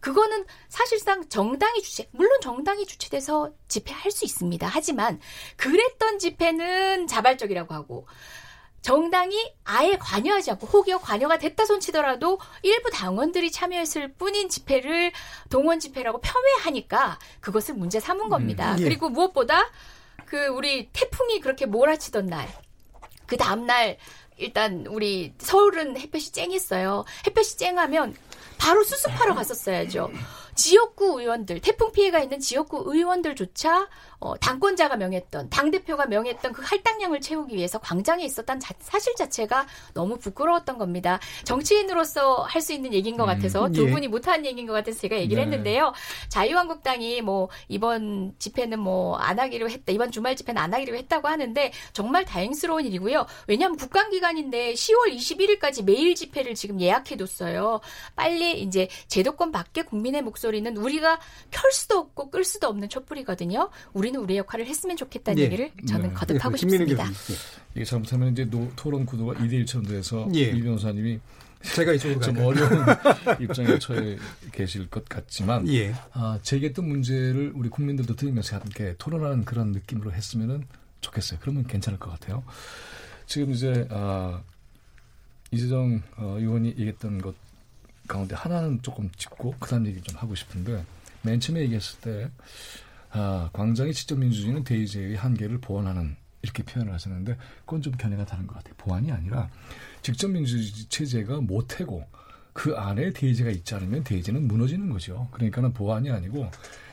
그거는 사실상 정당이 주최, 물론 정당이 주최돼서 집회할 수 있습니다. 하지만 그랬던 집회는 자발적이라고 하고 정당이 아예 관여하지 않고 혹여 관여가 됐다 손치더라도 일부 당원들이 참여했을 뿐인 집회를 동원 집회라고 폄훼하니까 그것을 문제 삼은 겁니다. 음, 예. 그리고 무엇보다 그 우리 태풍이 그렇게 몰아치던 날, 그 다음날 일단 우리 서울은 햇볕이 쨍했어요. 햇볕이 쨍하면 바로 수습하러 갔었어야죠. 지역구 의원들, 태풍 피해가 있는 지역구 의원들조차 어, 당권자가 명했던, 당 대표가 명했던 그 할당량을 채우기 위해서 광장에 있었던 자, 사실 자체가 너무 부끄러웠던 겁니다. 정치인으로서 할 수 있는 얘기인 것 음, 같아서 두 예. 분이 못한 얘기인 것 같아서 제가 얘기를 네. 했는데요. 자유한국당이 뭐 이번 집회는 뭐 안 하기로 했다, 이번 주말 집회는 안 하기로 했다고 하는데 정말 다행스러운 일이고요. 왜냐하면 국감 기간인데 10월 21일까지 매일 집회를 지금 예약해뒀어요. 빨리 이제 제도권 밖의 국민의 목소리는 우리가 켤 수도 없고 끌 수도 없는 촛불이거든요. 우리 는 우리 역할을 했으면 좋겠다는 예. 얘기를 저는 네. 거듭하고 예, 싶습니다. 이게 잘못하면 이제 노, 토론 구도가 2대1처럼 돼서 예. 이 변호사님이 제가 이쪽으로 좀? 어려운 입장에 처해 계실 것 같지만 예. 아, 제기했던 문제를 우리 국민들도 들으면서 함께 토론하는 그런 느낌으로 했으면 좋겠어요. 그러면 괜찮을 것 같아요. 지금 이제 아, 이재정 어, 의원이 얘기했던 것 가운데 하나는 조금 짚고 그다음 얘기 좀 하고 싶은데 맨 처음에 얘기했을 때 아, 광장의 직접 민주주의는 대의제의 한계를 보완하는 이렇게 표현을 하셨는데 그건 좀 견해가 다른 것 같아요. 보완이 아니라 직접 민주주의 체제가 못하고 그 안에 대의제가 있지 않으면 대의제는 무너지는 거죠. 그러니까는 보완이 아니고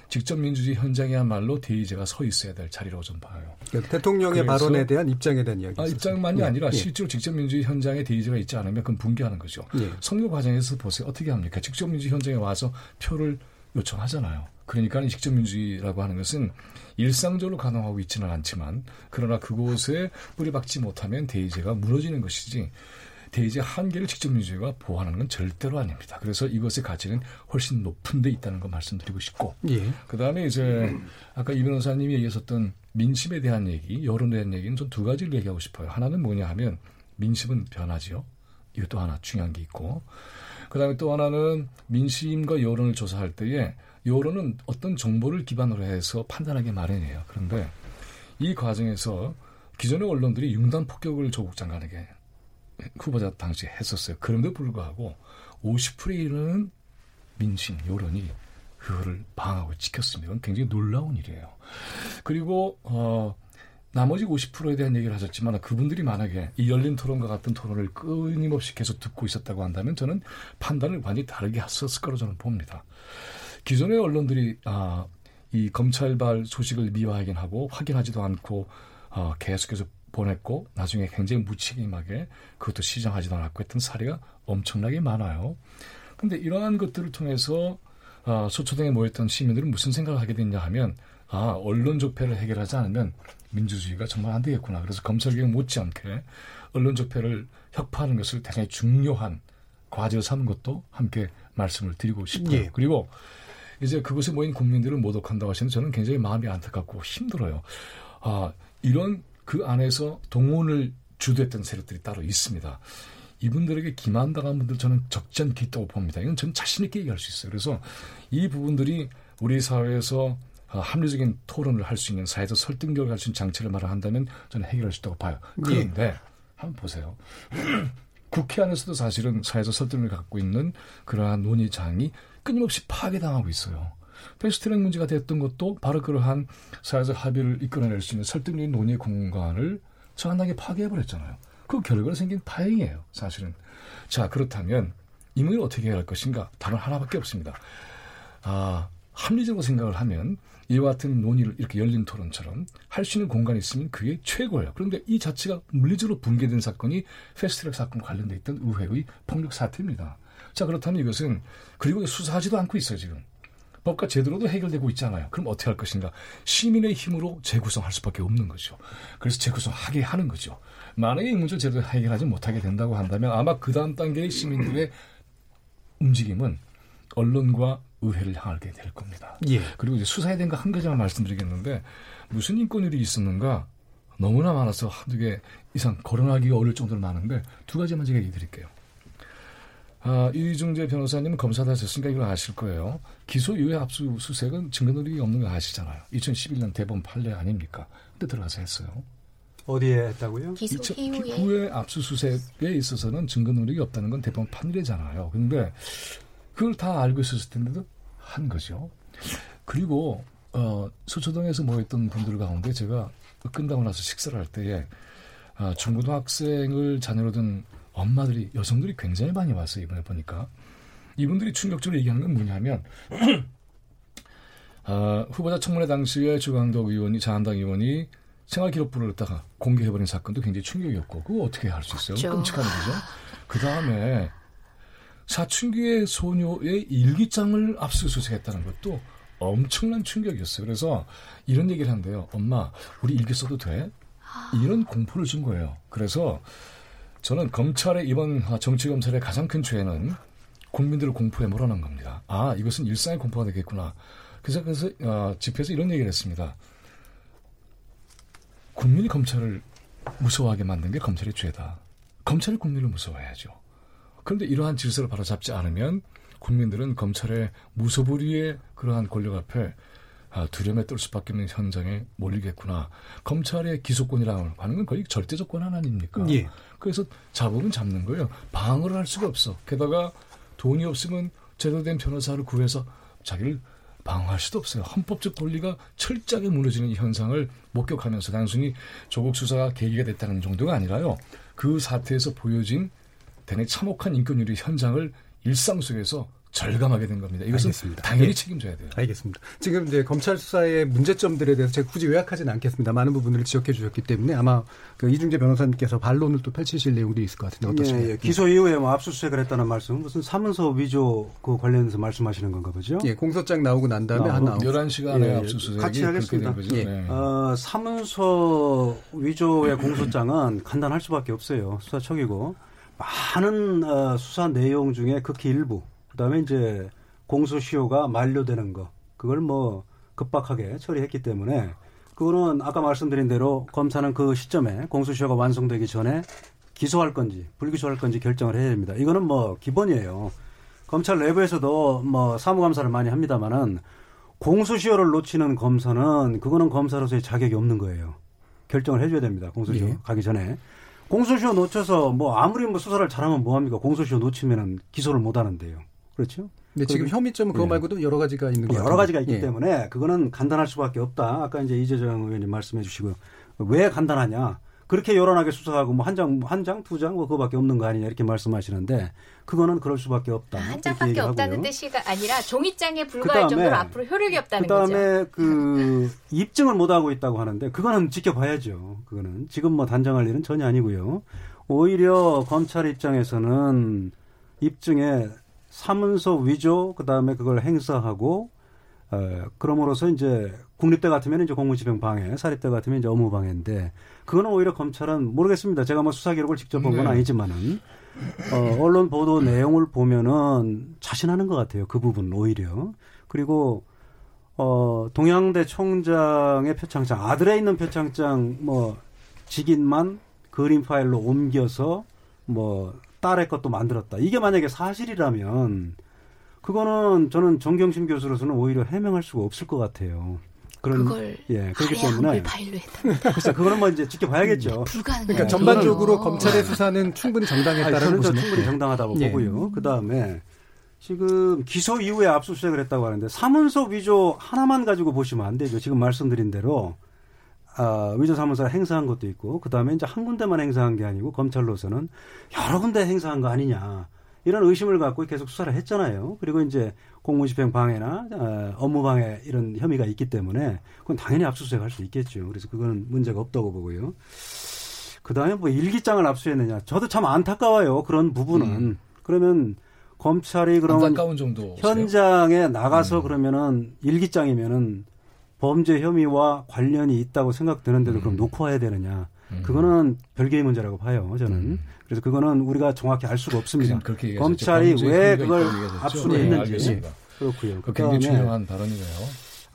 직접 민주주의 현장이야말로 대의제가 서 있어야 될 자리라고 좀 봐요. 그러니까 대통령의 발언에 대한 입장에 대한 이야기. 아, 입장만이 아니라 실제로 직접 민주주의 현장에 대의제가 있지 않으면 그건 붕괴하는 거죠. 예. 선거 과정에서 보세요. 어떻게 합니까? 직접 민주주의 현장에 와서 표를 요청하잖아요. 그러니까 직접 민주주의라고 하는 것은 일상적으로 가능하고 있지는 않지만 그러나 그곳에 뿌리박지 못하면 대의제가 무너지는 것이지 대의제 한계를 직접 민주주의가 보호하는 건 절대로 아닙니다. 그래서 이것의 가치는 훨씬 높은 데 있다는 거 말씀드리고 싶고 예. 그다음에 이제 아까 이 변호사님이 얘기하셨던 민심에 대한 얘기, 여론에 대한 얘기는 전두 가지를 얘기하고 싶어요. 하나는 뭐냐 하면 민심은 변하지요. 이것도 하나 중요한 게 있고 그다음에 또 하나는 민심과 여론을 조사할 때에 여론은 어떤 정보를 기반으로 해서 판단하기 마련이에요. 그런데 이 과정에서 기존의 언론들이 융단 폭격을 조국 장관에게 후보자 당시에 했었어요. 그런데도 불구하고 50%에 이르는 민심, 여론이 그거를 방하고 지켰습니다. 굉장히 놀라운 일이에요. 그리고 어 나머지 50%에 대한 얘기를 하셨지만 그분들이 만약에 이 열린 토론과 같은 토론을 끊임없이 계속 듣고 있었다고 한다면 저는 판단을 완전히 다르게 했었을 거로 저는 봅니다. 기존의 언론들이 아, 이 검찰발 소식을 미화하긴 하고 확인하지도 않고 어, 계속해서 보냈고 나중에 굉장히 무책임하게 그것도 시정하지도 않았고 했던 사례가 엄청나게 많아요. 근데 이러한 것들을 통해서 아, 소초동에 모였던 시민들은 무슨 생각을 하게 됐냐 하면 아 언론 적폐를 해결하지 않으면 민주주의가 정말 안 되겠구나. 그래서 검찰개혁 못지않게 언론 적폐를 혁파하는 것을 대단히 중요한 과제로 삼은 것도 함께 말씀을 드리고 싶어요. 예. 그리고 이제 그곳에 모인 국민들을 모독한다고 하시는데 저는 굉장히 마음이 안타깝고 힘들어요. 아 이런 그 안에서 동원을 주도했던 세력들이 따로 있습니다. 이분들에게 기만당한 분들 저는 적지 않게 있다고 봅니다. 이건 저는 자신 있게 얘기할 수 있어요. 그래서 이 부분들이 우리 사회에서 아, 합리적인 토론을 할 수 있는 사회에서 설득력을 할 수 있는 장치를 말한다면 저는 해결할 수 있다고 봐요. 그런데 한번 보세요. 국회 안에서도 사실은 사회에서 설득력을 갖고 있는 그러한 논의장이 끊임없이 파괴당하고 있어요. 패스트트랙 문제가 됐던 것도 바로 그러한 사회적 합의를 이끌어낼 수 있는 설득력의 논의 공간을 정한하게 파괴해버렸잖아요. 그 결과로 생긴 파행이에요, 사실은. 자, 그렇다면 이 문제를 어떻게 해야 할 것인가? 단어 하나밖에 없습니다. 아, 합리적으로 생각을 하면 이와 같은 논의를 이렇게 열린 토론처럼 할 수 있는 공간이 있으면 그게 최고예요. 그런데 이 자체가 물리적으로 붕괴된 사건이 패스트트랙 사건과 관련돼 있던 의회의 폭력 사태입니다. 자, 그렇다면 이것은 그리고 수사하지도 않고 있어요, 지금. 법과 제도로도 해결되고 있잖아요. 그럼 어떻게 할 것인가? 시민의 힘으로 재구성할 수밖에 없는 거죠. 그래서 재구성하게 하는 거죠. 만약에 이 문제를 제대로 해결하지 못하게 된다고 한다면 아마 그 다음 단계의 시민들의 움직임은 언론과 의회를 향하게 될 겁니다. 예. 그리고 이제 수사에 대한 거 한 가지만 말씀드리겠는데 무슨 인권일이 있었는가 너무나 많아서 한두 개 이상 거론하기가 어려울 정도로 많은데 두 가지만 제가 얘기 드릴게요. 아, 이중재 변호사님은 검사 다 하셨으니까 이걸 아실 거예요. 기소 이후에 압수수색은 증거 능력이 없는 거 아시잖아요. 2011년 대법원 판례 아닙니까? 그때 들어가서 했어요. 어디에 했다고요? 기소 후에 압수수색에 있어서는 증거 능력이 없다는 건 대법원 판례잖아요. 근데 그걸 다 알고 있었을 텐데도 한 거죠. 그리고 어, 소초동에서 모였던 분들 가운데 제가 끝나고 나서 식사를 할 때에 아, 중고등학생을 자녀로 둔 엄마들이 여성들이 굉장히 많이 왔어요 이번에 보니까 이분들이 충격적으로 얘기하는 건 뭐냐면 아, 후보자 청문회 당시에 주광덕 의원이 자한당 의원이 생활기록부를 갖다가 공개해버린 사건도 굉장히 충격이었고 그거 어떻게 할 수 있어요? 그렇죠. 끔찍한 일이죠. 그 다음에 사춘기의 소녀의 일기장을 압수수색했다는 것도 엄청난 충격이었어요. 그래서 이런 얘기를 한대요. 엄마, 우리 일기 써도 돼? 이런 공포를 준 거예요. 그래서 저는 검찰의 이번 정치 검찰의 가장 큰 죄는 국민들을 공포에 몰아넣은 겁니다. 아, 이것은 일상의 공포가 되겠구나. 그래서, 그래서 어, 집회에서 이런 얘기를 했습니다. 국민이 검찰을 무서워하게 만든 게 검찰의 죄다. 검찰이 국민을 무서워해야죠. 그런데 이러한 질서를 바로잡지 않으면 국민들은 검찰의 무소불위의 그러한 권력 앞에 아, 두려움에 떨 수밖에 없는 현장에 몰리겠구나. 검찰의 기소권이라고 하는 건 거의 절대적 권한 아닙니까? 예. 그래서 잡으면 잡는 거예요. 방어를 할 수가 없어. 게다가 돈이 없으면 제대로 된 변호사를 구해서 자기를 방어할 수도 없어요. 헌법적 권리가 철저하게 무너지는 이 현상을 목격하면서 단순히 조국 수사가 계기가 됐다는 정도가 아니라요. 그 사태에서 보여진 대단히 참혹한 인권유리 현장을 일상 속에서 절감하게 된 겁니다. 이것은 알겠습니다. 당연히 네. 책임져야 돼요. 알겠습니다. 지금 이제 검찰 수사의 문제점들에 대해서 제가 굳이 요약하지는 않겠습니다. 많은 부분들을 지적해 주셨기 때문에 아마 그 이중재 변호사님께서 반론을 또 펼치실 내용도 있을 것 같은데 어떠십니까? 예, 예. 기소 이후에 뭐 압수수색을 했다는 말씀 무슨 사문서 위조 그 관련해서 말씀하시는 건가 보죠? 예, 공소장 나오고 난 다음에 나오고 한 9, 11시간의 예, 압수수색이 같이 하겠습니다. 예. 네. 어, 사문서 위조의 공소장은 간단할 수밖에 없어요. 수사청이고 많은 어, 수사 내용 중에 극히 일부. 그다음에 이제 공소시효가 만료되는 거 그걸 뭐 급박하게 처리했기 때문에 그거는 아까 말씀드린 대로 검사는 그 시점에 공소시효가 완성되기 전에 기소할 건지 불기소할 건지 결정을 해야 됩니다. 이거는 뭐 기본이에요. 검찰 내부에서도 뭐 사무감사를 많이 합니다만은 공소시효를 놓치는 검사는 그거는 검사로서의 자격이 없는 거예요. 결정을 해줘야 됩니다. 공소시효 예. 가기 전에. 공소시효 놓쳐서 뭐 아무리 뭐 수사를 잘하면 뭐합니까? 공소시효 놓치면은 기소를 못 하는데요. 그렇죠? 근데 지금 혐의점은 그거 예. 말고도 여러 가지가 있는 것 예, 같아요. 여러 가지가 있기 예. 때문에 그거는 간단할 수밖에 없다. 아까 이제 이재정 의원님 말씀해 주시고 왜 간단하냐? 그렇게 요란하게 수사하고 뭐 한 장, 한 장, 두 장, 뭐 그거밖에 없는 거 아니냐 이렇게 말씀하시는데 그거는 그럴 수밖에 없다. 한 이렇게 장밖에 없다는. 뜻이 아니라 종이장에 불과할 그다음에- 정도로 앞으로 효력이 없다는 거죠. 그다음에 그 입증을 못 하고 있다고 하는데 그거는 지켜봐야죠. 그거는 지금 뭐 단정할 일은 전혀 아니고요. 오히려 검찰 입장에서는 입증에 사문서 위조 그다음에 그걸 행사하고 어, 그럼으로써 이제 국립대 같으면 이제 공무집행 방해, 사립대 같으면 이제 업무 방해인데 그거는 오히려 검찰은 모르겠습니다. 제가 뭐 수사 기록을 직접 본건 네. 아니지만은 어, 언론 보도 내용을 보면은 자신하는 것 같아요. 그 부분 오히려 그리고 어, 동양대 총장의 표창장 아들에 있는 표창장 뭐 직인만 그림 파일로 옮겨서 뭐 딸의 것도 만들었다. 이게 만약에 사실이라면 그거는 저는 정경심 교수로서는 오히려 해명할 수가 없을 것 같아요. 그런 그걸 예 그렇기 때문에 파일로 했다. 글쎄 그거는 뭐 이제 지켜봐야겠죠. 불가능해요. 그러니까 네, 전반적으로 그거는. 검찰의 수사는 충분히 저 보시면 충분히 예. 정당하다고 예. 보고요. 그 다음에 지금 기소 이후에 압수수색을 했다고 하는데 사문서 위조 하나만 가지고 보시면 안 되죠. 지금 말씀드린 대로 아, 위조 사문서를 행사한 것도 있고 그 다음에 이제 한 군데만 행사한 게 아니고 검찰로서는 여러 군데 행사한 거 아니냐 이런 의심을 갖고 계속 수사를 했잖아요. 그리고 이제 공무집행 방해나 어, 업무 방해 이런 혐의가 있기 때문에 그건 당연히 압수수색할 수 있겠죠. 그래서 그건 문제가 없다고 보고요. 그 다음에 뭐 일기장을 압수했느냐. 저도 참 안타까워요. 그런 부분은. 그러면 검찰이 그러면 안타까운 정도. 현장에 나가서 음. 그러면은 일기장이면은 범죄 혐의와 관련이 있다고 생각되는데도 그럼 음. 놓고 와야 되느냐. 음. 그거는 별개의 문제라고 봐요. 저는. 음. 그래서 그거는 우리가 정확히 알 수가 없습니다. 그렇게. 검찰이 왜 그걸. 압수를 네, 했는지. 알겠습니다. 그렇고요. 그 굉장히 중요한 발언이네요.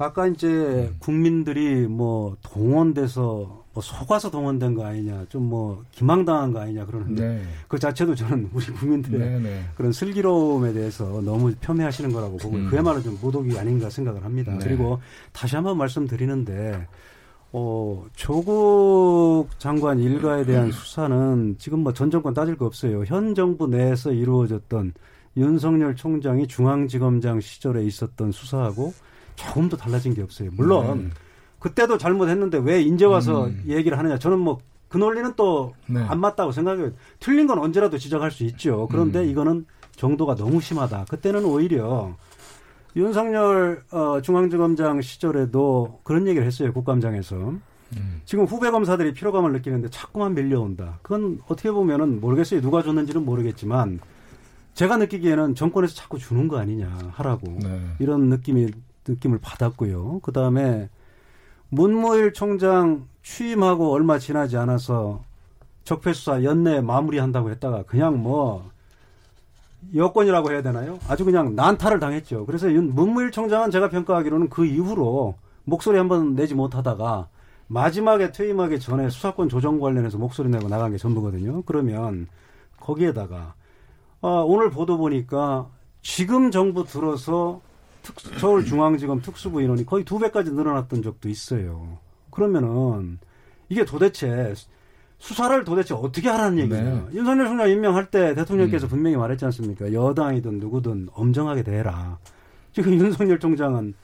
아까 이제 음. 국민들이 뭐 동원돼서 뭐 속아서 동원된 거 아니냐, 좀 뭐 기망당한 거 아니냐 그러는데 네. 그 자체도 저는 우리 국민들의 네, 네. 그런 슬기로움에 대해서 너무 폄훼하시는 거라고 보고 음. 그야말로 좀 모독이 아닌가 생각을 합니다. 네. 그리고 다시 한번 말씀드리는데 어, 조국 장관 일가에 대한 수사는 지금 뭐 전 정권 따질 거 없어요. 현 정부 내에서 이루어졌던 윤석열 총장이 중앙지검장 시절에 있었던 수사하고 조금도 달라진 게 없어요. 물론 음. 그때도 잘못했는데 왜 이제 와서 음. 얘기를 하느냐. 저는 뭐 그 논리는 또안 네. 맞다고 생각해요. 틀린 건 언제라도 지적할 수 있죠. 그런데 음. 이거는 정도가 너무 심하다. 그때는 오히려 윤석열 어, 중앙지검장 시절에도 그런 얘기를 했어요. 국감장에서. 음. 지금 후배 검사들이 피로감을 느끼는데 자꾸만 밀려온다. 그건 어떻게 보면은 모르겠어요. 누가 줬는지는 모르겠지만 제가 느끼기에는 정권에서 자꾸 주는 거 아니냐 하라고 네. 이런 느낌이 느낌을 받았고요. 그 다음에 문무일 총장 취임하고 얼마 지나지 않아서 적폐수사 연내 마무리한다고 했다가 그냥 뭐 여권이라고 해야 되나요? 아주 그냥 난타를 당했죠. 그래서 윤- 문무일 총장은 제가 평가하기로는 그 이후로 목소리 한번 내지 못하다가 마지막에 퇴임하기 전에 수사권 조정 관련해서 목소리 내고 나간 게 전부거든요. 그러면 거기에다가 아, 오늘 보도 보니까 지금 정부 들어서 특수- 서울중앙지검 특수부 인원이 거의 두 배까지 늘어났던 적도 있어요. 그러면은 이게 도대체 수사를 도대체 어떻게 하라는 얘기냐. 네. 윤석열 총장 임명할 때 대통령께서 음. 분명히 말했지 않습니까? 여당이든 누구든 엄정하게 대해라. 지금 윤석열 총장은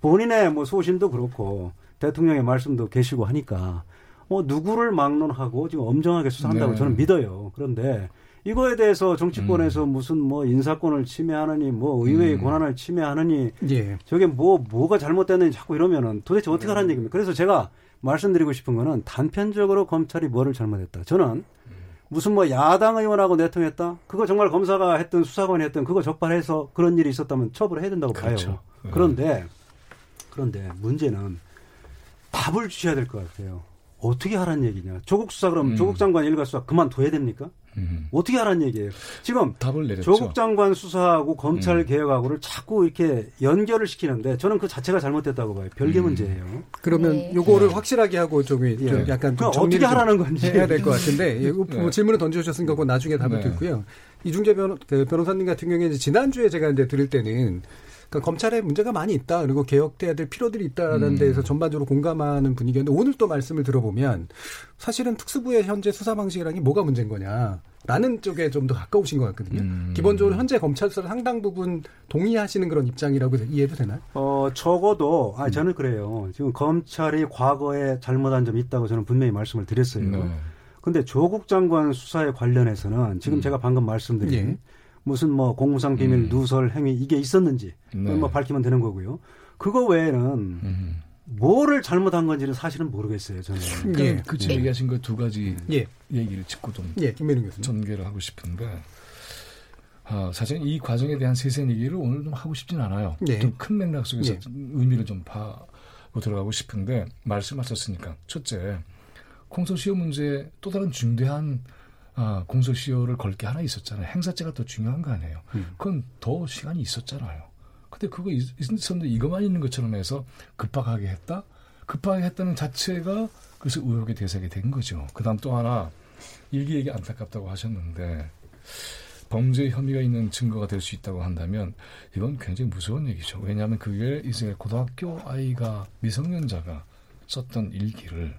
본인의 뭐 소신도 그렇고 대통령의 말씀도 계시고 하니까 뭐 누구를 막론하고 지금 엄정하게 수사한다고 네. 저는 믿어요. 그런데 이거에 대해서 정치권에서 무슨 뭐 인사권을 침해하느니 뭐 의회의 음. 권한을 침해하느니 예. 저게 뭐 뭐가 잘못됐는지 자꾸 이러면은 도대체 어떻게 하라는 얘기입니까? 그래서 제가 말씀드리고 싶은 거는 단편적으로 검찰이 뭐를 잘못했다. 저는 무슨 뭐 야당 의원하고 내통했다. 그거 정말 검사가 했던 수사관이 했던 그거 적발해서 그런 일이 있었다면 처벌해야 된다고 그렇죠. 봐요. 네. 그런데 그런데 문제는 답을 주셔야 될 것 같아요. 어떻게 하라는 얘기냐. 조국 수사 그럼 음. 조국 장관 일가 수사 그만둬야 됩니까? 음. 어떻게 하라는 얘기예요. 지금 답을 내렸죠. 조국 장관 수사하고 검찰 음. 개혁하고를 자꾸 이렇게 연결을 시키는데 저는 그 자체가 잘못됐다고 봐요. 별개 음. 문제예요. 그러면 네. 요거를 네. 확실하게 하고 좀, 좀 예. 약간 좀 그럼 정리를 어떻게 좀 하라는 건지. 해야 될 것 같은데 네. 질문을 던져주셨으니까 그거 나중에 답을 네. 듣고요. 이중재 변호, 그 변호사님 같은 경우에 이제 지난주에 제가 이제 들을 때는 그러니까 검찰에 문제가 많이 있다 그리고 개혁돼야 될 필요들이 있다라는 음. 데에서 전반적으로 공감하는 분위기였는데 오늘 또 말씀을 들어보면 사실은 특수부의 현재 수사 방식이라는 게 뭐가 문제인 거냐. 라는 쪽에 좀 더 가까우신 것 같거든요. 음. 기본적으로 현재 검찰 수사 상당 부분 동의하시는 그런 입장이라고 이해도 되나요? 어, 적어도, 아, 저는 그래요. 지금 검찰이 과거에 잘못한 점이 있다고 저는 분명히 말씀을 드렸어요. 네. 근데 조국 장관 수사에 관련해서는 지금 음. 제가 방금 말씀드린 예. 무슨 뭐 공무상 비밀 음. 누설 행위 이게 있었는지 네. 뭐 밝히면 되는 거고요. 그거 외에는 음. 뭐를 잘못한 건지는 사실은 모르겠어요. 저는. 예. 그 지금 얘기하신 그 두 가지 예. 얘기를 짚고 좀 예, 김민우 교수님. 전개를 하고 싶은데 아, 사실 이 과정에 대한 세세한 얘기를 오늘 좀 하고 싶진 않아요. 네. 좀큰 맥락 속에서 예. 의미를 좀 파고 들어가고 싶은데 말씀하셨으니까 첫째 공소시효 문제 또 다른 중대한 아, 공소시효를 걸 게 하나 있었잖아요. 행사죄가 더 중요한 거 아니에요. 음. 그건 더 시간이 있었잖아요. 근데 그거 있- 있었는데 이것만 있는 것처럼 해서 급하게 했다? 급하게 했다는 자체가 그래서 의혹의 대상이 된 거죠. 그 다음 또 하나 일기예기 안타깝다고 하셨는데 범죄 혐의가 있는 증거가 될 수 있다고 한다면 이건 굉장히 무서운 얘기죠. 왜냐하면 그게 이제 고등학교 아이가 미성년자가 썼던 일기를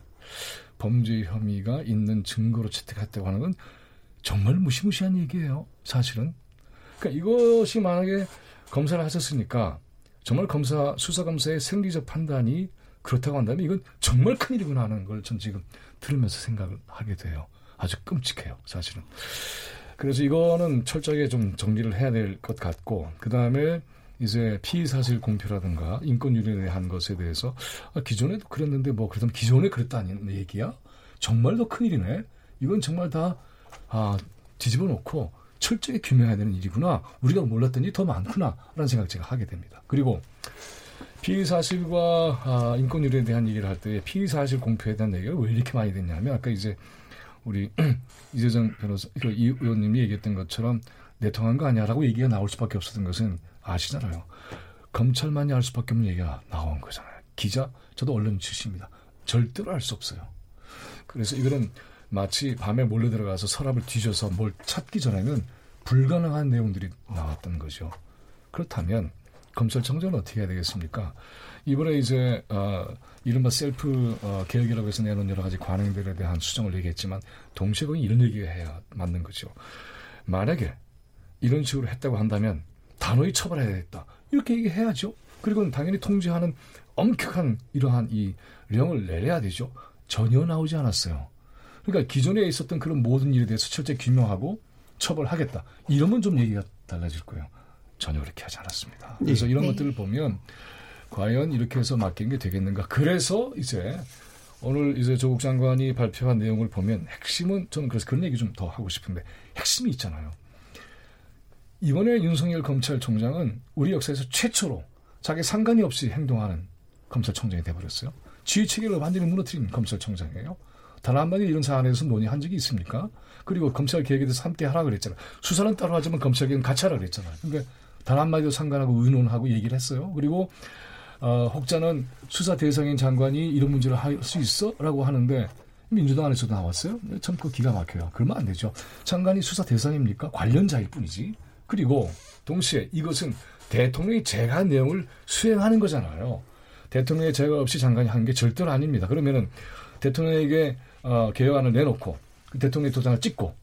범죄 혐의가 있는 증거로 채택했다고 하는 건 정말 무시무시한 얘기예요. 사실은. 그러니까 이것이 만약에 검사를 하셨으니까 정말 검사 수사 검사의 생리적 판단이 그렇다고 한다면 이건 정말 큰일이구나 하는 걸 전 지금 들으면서 생각을 하게 돼요. 아주 끔찍해요, 사실은. 그래서 이거는 철저하게 좀 정리를 해야 될 것 같고 그 다음에 이제 피의 사실 공표라든가 인권 유린에 대한 것에 대해서 아, 기존에도 그랬는데 뭐 그러면 기존에 그랬다는 얘기야? 정말 더 큰일이네. 이건 정말 다 아, 뒤집어 놓고 철저히 규명해야 되는 일이구나. 우리가 몰랐던 일이 더 많구나라는 생각 제가 하게 됩니다. 그리고 피의 사실과 아, 인권 유린에 대한 얘기를 할 때 피의 사실 공표에 대한 얘기가 왜 이렇게 많이 됐냐면 아까 이제 우리 이재정 변호사, 그이 의원님이 얘기했던 것처럼 내통한 거 아니야라고 얘기가 나올 수밖에 없었던 것은 아시잖아요. 검찰만이 알 수밖에 없는 얘기가 나온 거잖아요. 기자, 저도 언론 출신입니다. 절대로 알 수 없어요. 그래서 이거는 마치 밤에 몰래 들어가서 서랍을 뒤져서 뭘 찾기 전에는 불가능한 내용들이 나왔던 거죠. 그렇다면 검찰청장은 어떻게 해야 되겠습니까? 이번에 이제 어, 이른바 셀프 어, 개혁이라고 해서 내놓은 여러 가지 관행들에 대한 수정을 얘기했지만 동시에 거기 이런 얘기가 해야 맞는 거죠. 만약에 이런 식으로 했다고 한다면 단호히 처벌해야겠다. 이렇게 얘기해야죠. 그리고 당연히 통제하는 엄격한 이러한 이 령을 내려야 되죠. 전혀 나오지 않았어요. 그러니까 기존에 있었던 그런 모든 일에 대해서 철저히 규명하고 처벌하겠다. 이러면 좀 얘기가 달라질 거예요. 전혀 그렇게 하지 않았습니다. 그래서 예. 이런 네. 것들을 보면 과연 이렇게 해서 맡긴 게 되겠는가. 그래서 이제 오늘 이제 조국 장관이 발표한 내용을 보면 핵심은 저는 그래서 그런 얘기 좀 더 하고 싶은데 핵심이 있잖아요. 이번에 윤석열 검찰총장은 우리 역사에서 최초로 자기 상관이 없이 행동하는 검찰총장이 돼버렸어요. 지휘 체계를 완전히 무너뜨린 검찰총장이에요. 단 한마디 이런 사안에 대해서 논의한 적이 있습니까? 그리고 검찰 개혁에 대해서 함께 하라 그랬잖아요. 수사는 따로 하지만 검찰 개혁은 같이 하라 그랬잖아요. 그러니까 단 한마디도 상관하고 의논하고 얘기를 했어요. 그리고 어, 혹자는 수사 대상인 장관이 이런 문제를 할 수 있어? 라고 하는데 민주당 안에서도 나왔어요. 참 그 기가 막혀요. 그러면 안 되죠. 장관이 수사 대상입니까? 관련자일 뿐이지. 그리고 동시에 이것은 대통령이 제가 내용을 수행하는 거잖아요. 대통령의 제가 없이 장관이 한 게 절대로 아닙니다. 그러면은 대통령에게 어, 개혁안을 내놓고 그 대통령 도장을 찍고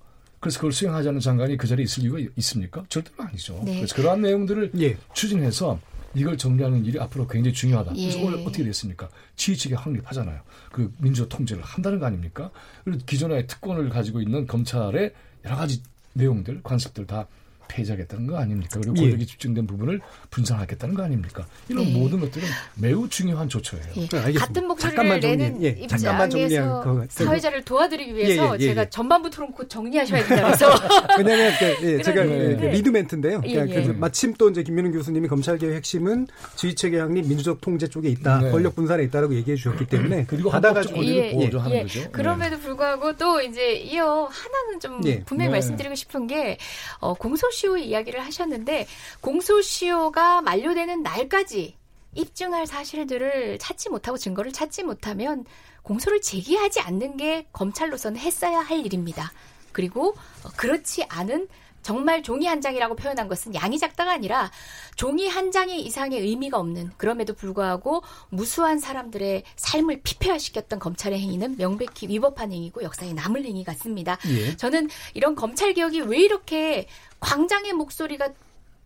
그래서 그걸 수행하지 않는 장관이 그 자리에 있을 이유가 있습니까? 절대로 아니죠. 네. 그래서 그러한 내용들을 추진해서 이걸 정리하는 일이 앞으로 굉장히 중요하다. 그래서 예. 오늘 어떻게 됐습니까? 지휘체계 확립하잖아요. 그 민주적 통제를 한다는 거 아닙니까? 그리고 기존의 특권을 가지고 있는 검찰의 여러 가지 내용들, 관습들 다 폐지하겠다는 거 아닙니까? 그리고 예. 권력이 집중된 부분을 분산하겠다는 거 아닙니까? 이런 네. 모든 것들은 매우 중요한 조처예요. 예. 네, 같은 목소리를 잠깐만 내는 예, 정리한 입장에서 거- 사회자를 도와드리기 위해서 예, 예, 예, 제가 예. 전반부 토론 곧 정리하셔야 된다면서 왜냐하면 그, 예, 제가 그 네. 리드 멘트인데요. 예, 그러니까 예. 그 마침 또 이제 김민훈 교수님이 검찰개혁 핵심은 지휘체계 확립, 민주적 통제 쪽에 있다, 네. 권력 분산에 있다라고 얘기해 주셨기 때문에 그리고 받아가지고 권리를 보호하는 예. 거죠. 그럼에도 불구하고 또 이제 이어 하나는 좀 예. 분명히 네. 말씀드리고 싶은 게 어, 공소시효 이야기를 하셨는데 공소시효가 만료되는 날까지 입증할 사실들을 찾지 못하고 증거를 찾지 못하면 공소를 제기하지 않는 게 검찰로서는 했어야 할 일입니다. 그리고 어, 그렇지 않은 정말 종이 한 장이라고 표현한 것은 양이 작다가 아니라 종이 한 장의 이상의 의미가 없는 그럼에도 불구하고 무수한 사람들의 삶을 피폐화시켰던 검찰의 행위는 명백히 위법한 행위고 역사에 남을 행위 같습니다. 예. 저는 이런 검찰 개혁이 왜 이렇게 광장의 목소리가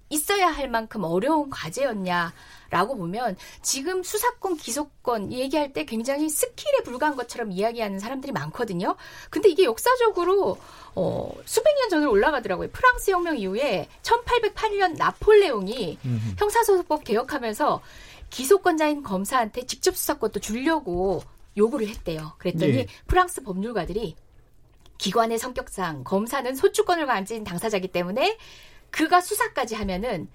있어야 할 만큼 어려운 과제였냐라고 보면 지금 수사권, 기소권 얘기할 때 굉장히 스킬에 불과한 것처럼 이야기하는 사람들이 많거든요. 근데 이게 역사적으로 어, 수백 년 전으로 올라가더라고요. 프랑스 혁명 이후에 1808년 나폴레옹이 형사소송법 개혁하면서 기소권자인 검사한테 직접 수사권도 주려고 요구를 했대요. 그랬더니 예. 프랑스 법률가들이 기관의 성격상 검사는 소추권을 가진 당사자이기 때문에 그가 수사까지 하면은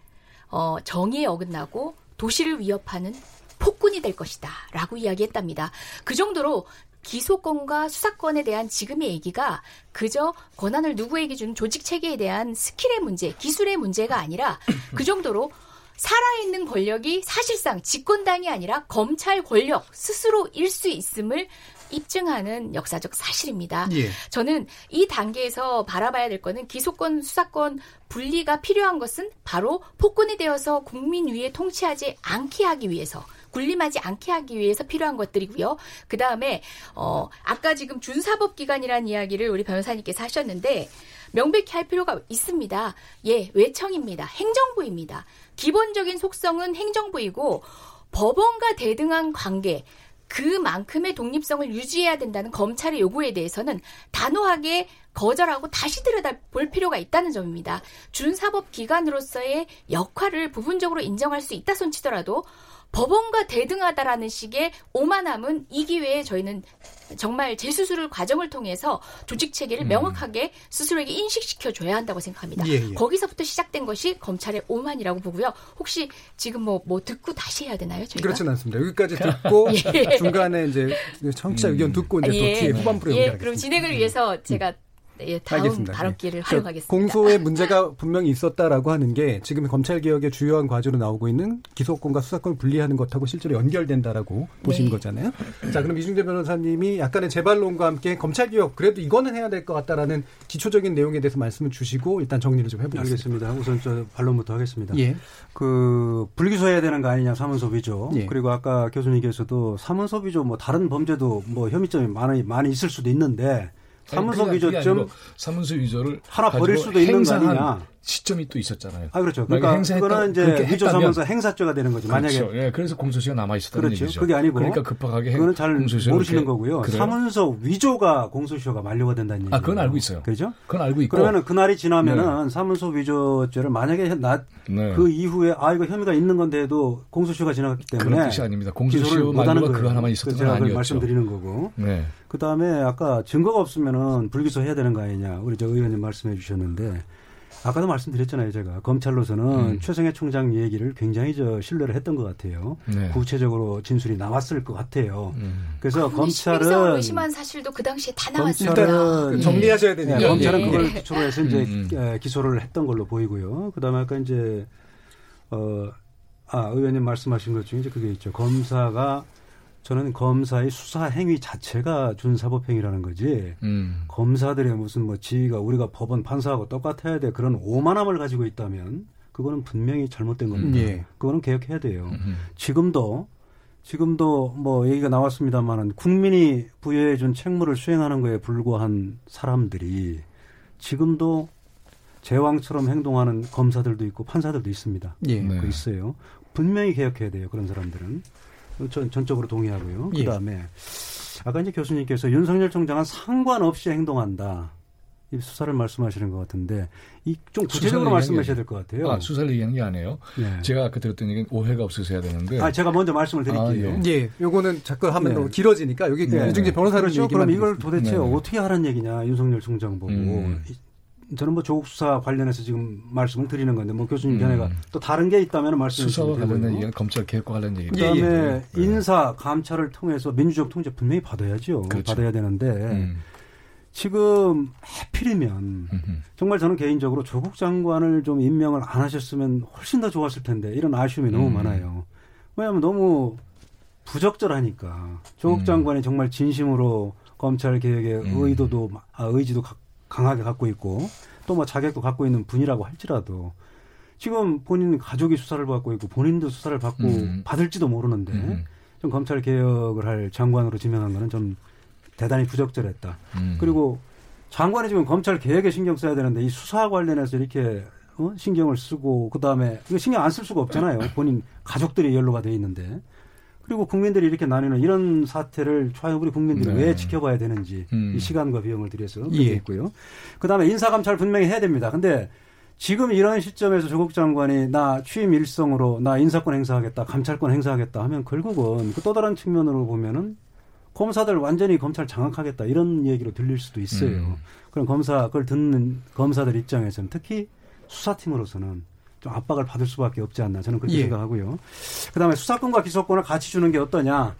어, 정의에 어긋나고 도시를 위협하는 폭군이 될 것이다 라고 이야기했답니다. 그 정도로 기소권과 수사권에 대한 지금의 얘기가 그저 권한을 누구에게 주는 조직 체계에 대한 스킬의 문제, 기술의 문제가 아니라 그 정도로 살아있는 권력이 사실상 집권당이 아니라 검찰 권력 스스로일 수 있음을 입증하는 역사적 사실입니다. 예. 저는 이 단계에서 바라봐야 될 거는 기소권, 수사권 분리가 필요한 것은 바로 폭군이 되어서 국민 위에 통치하지 않게 하기 위해서 군림하지 않게 하기 위해서 필요한 것들이고요. 그 다음에 어 아까 지금 준사법 기관이라는 이야기를 우리 변호사님께서 하셨는데 명백히 할 필요가 있습니다. 예, 외청입니다. 행정부입니다. 기본적인 속성은 행정부이고 법원과 대등한 관계 그만큼의 독립성을 유지해야 된다는 검찰의 요구에 대해서는 단호하게 거절하고 다시 들여다볼 필요가 있다는 점입니다. 준사법 기관으로서의 역할을 부분적으로 인정할 수 있다 손치더라도 법원과 대등하다라는 식의 오만함은 이 기회에 저희는 정말 재수술 과정을 통해서 조직 체계를 명확하게 스스로에게 인식시켜 줘야 한다고 생각합니다. 예, 예. 거기서부터 시작된 것이 검찰의 오만이라고 보고요. 혹시 지금 뭐 뭐 듣고 다시 해야 되나요? 저희가? 그렇지는 않습니다. 여기까지 듣고 예. 중간에 이제 청취자 의견 듣고 이제 또 예. 뒤에 후반부로 예, 연결하겠습니다. 그럼 진행을 위해서 제가 예, 다음 알겠습니다. 발언기를 예. 활용하겠습니다. 공소의 문제가 분명히 있었다라고 하는 게 지금 검찰 개혁의 주요한 과제로 나오고 있는 기소권과 수사권을 분리하는 것하고 실제로 연결된다라고 보시는 네. 거잖아요. 자, 그럼 이중재 변호사님이 약간의 재발론과 함께 검찰 개혁 그래도 이거는 해야 될 것 같다라는 기초적인 내용에 대해서 말씀을 주시고 일단 정리를 좀 해보겠습니다. 알겠습니다. 우선 저 반론부터 하겠습니다. 예. 그 불기소해야 되는 거 아니냐 사문서 위조. 예. 그리고 아까 교수님께서도 사문서 위조 뭐 다른 범죄도 뭐 혐의점이 많이 많이 있을 수도 있는데 사문서 아니, 위조점 사문서 위조를 하나 버릴 수도 있는 거 아니냐. 시점이 또 있었잖아요. 아 그렇죠. 그러니까 그거는 이제 위조사면서 행사죄가 되는 거죠. 그렇죠. 만약에 예, 그래서 공소시효가 남아 있었다는 그렇죠. 얘기죠. 그게 아니고 그러니까 급하게 그거는 잘 모르시는 거고요. 그래요? 사문서 위조가 공소시효가 만료가 된다는 얘기예요. 아, 그건 알고 있어요. 그렇죠? 그건 알고 있고. 그러면은 그날이 지나면은 사문서 위조죄를 만약에 나, 네. 그 이후에 아 이거 혐의가 있는 건데도 공소시효가 지나갔기 때문에 그런 뜻이 아닙니다. 공소시효 못하는 만료가 거예요. 그거 하나만 있었던 제가 건 아니었죠. 말씀드리는 거고. 네. 그 다음에 아까 증거가 없으면은 불기소 해야 되는 거 아니냐. 우리 저 의원님 말씀해 주셨는데 아까도 말씀드렸잖아요. 제가 검찰로서는 음. 최성해 총장 얘기를 굉장히 저 신뢰를 했던 것 같아요. 네. 구체적으로 진술이 나왔을 것 같아요. 음. 그래서 심리성을 검찰은 의심한 사실도 그 당시에 다 나왔습니다. 검찰은 정리하셔야 되니까. 네, 검찰은 예. 그걸 기초로 해서 이제 음, 에, 기소를 했던 걸로 보이고요. 그다음에 아까 이제 어, 아 의원님 말씀하신 것 중에 이제 그게 있죠. 검사가 저는 검사의 수사 행위 자체가 준사법 행위라는 거지. 음. 검사들의 무슨 뭐 지위가 우리가 법원 판사하고 똑같아야 돼 그런 오만함을 가지고 있다면 그거는 분명히 잘못된 겁니다. 예. 그거는 개혁해야 돼요. 음. 지금도 지금도 뭐 얘기가 나왔습니다만은 국민이 부여해 준 책무를 수행하는 거에 불과한 사람들이 지금도 제왕처럼 행동하는 검사들도 있고 판사들도 있습니다. 예. 네. 그 있어요. 분명히 개혁해야 돼요. 그런 사람들은 전 전적으로 동의하고요. 예. 그다음에 아까 이제 교수님께서 윤석열 총장은 상관없이 행동한다. 이 수사를 말씀하시는 것 같은데 이 좀 구체적으로 말씀하셔야 될 것 같아요. 아, 수사를 얘기하는 게 아니에요. 네. 제가 아까 들었던 얘기는 오해가 없으셔야 되는데. 아, 제가 먼저 말씀을 드릴게요. 아, 예, 요거는 자꾸 하면 네. 너무 길어지니까 여기 네. 유중재 변호사님 그렇죠. 그럼 이걸. 도대체 네. 어떻게 하라는 얘기냐 윤석열 총장 보고 음. 이- 저는 뭐 조국 수사 관련해서 지금 말씀을 드리는 건데 뭐 교수님 음. 견해가 또 다른 게 있다면 말씀해 수사와 주시면 관련된 되고요. 얘기는 검찰 개혁과 관련 얘기. 예, 그다음에 예. 인사 감찰을 통해서 민주적 통제 분명히 받아야죠. 그렇죠. 받아야 되는데 음. 지금 하필이면 음. 정말 저는 개인적으로 조국 장관을 좀 임명을 안 하셨으면 훨씬 더 좋았을 텐데 이런 아쉬움이 너무 음. 많아요. 왜냐하면 너무 부적절하니까 조국 음. 장관이 정말 진심으로 검찰 개혁의 음. 의도도 아, 의지도 가- 강하게 갖고 있고 또 뭐 자격도 갖고 있는 분이라고 할지라도 지금 본인 가족이 수사를 받고 있고 본인도 수사를 받고 음. 받을지도 모르는데 음. 좀 검찰 개혁을 할 장관으로 지명한 거는 좀 대단히 부적절했다. 음. 그리고 장관이 지금 검찰 개혁에 신경 써야 되는데 이 수사 관련해서 이렇게 어? 신경을 쓰고 그 다음에 이거 신경 안 쓸 수가 없잖아요. 본인 가족들이 연루가 돼 있는데 그리고 국민들이 이렇게 나뉘는 이런 사태를 과연 우리 국민들이 네. 왜 지켜봐야 되는지 음. 이 시간과 비용을 들여서 그렇게 예. 있고요. 그 다음에 인사 감찰 분명히 해야 됩니다. 근데 지금 이런 시점에서 조국 장관이 나 취임 일성으로 나 인사권 행사하겠다, 감찰권 행사하겠다 하면 결국은 그 또 다른 측면으로 보면은 검사들 완전히 검찰 장악하겠다 이런 얘기로 들릴 수도 있어요. 음. 그럼 검사 그걸 듣는 검사들 입장에서는 특히 수사팀으로서는 좀 압박을 받을 수밖에 없지 않나 저는 그렇게 예. 생각하고요. 그다음에 수사권과 기소권을 같이 주는 게 어떠냐?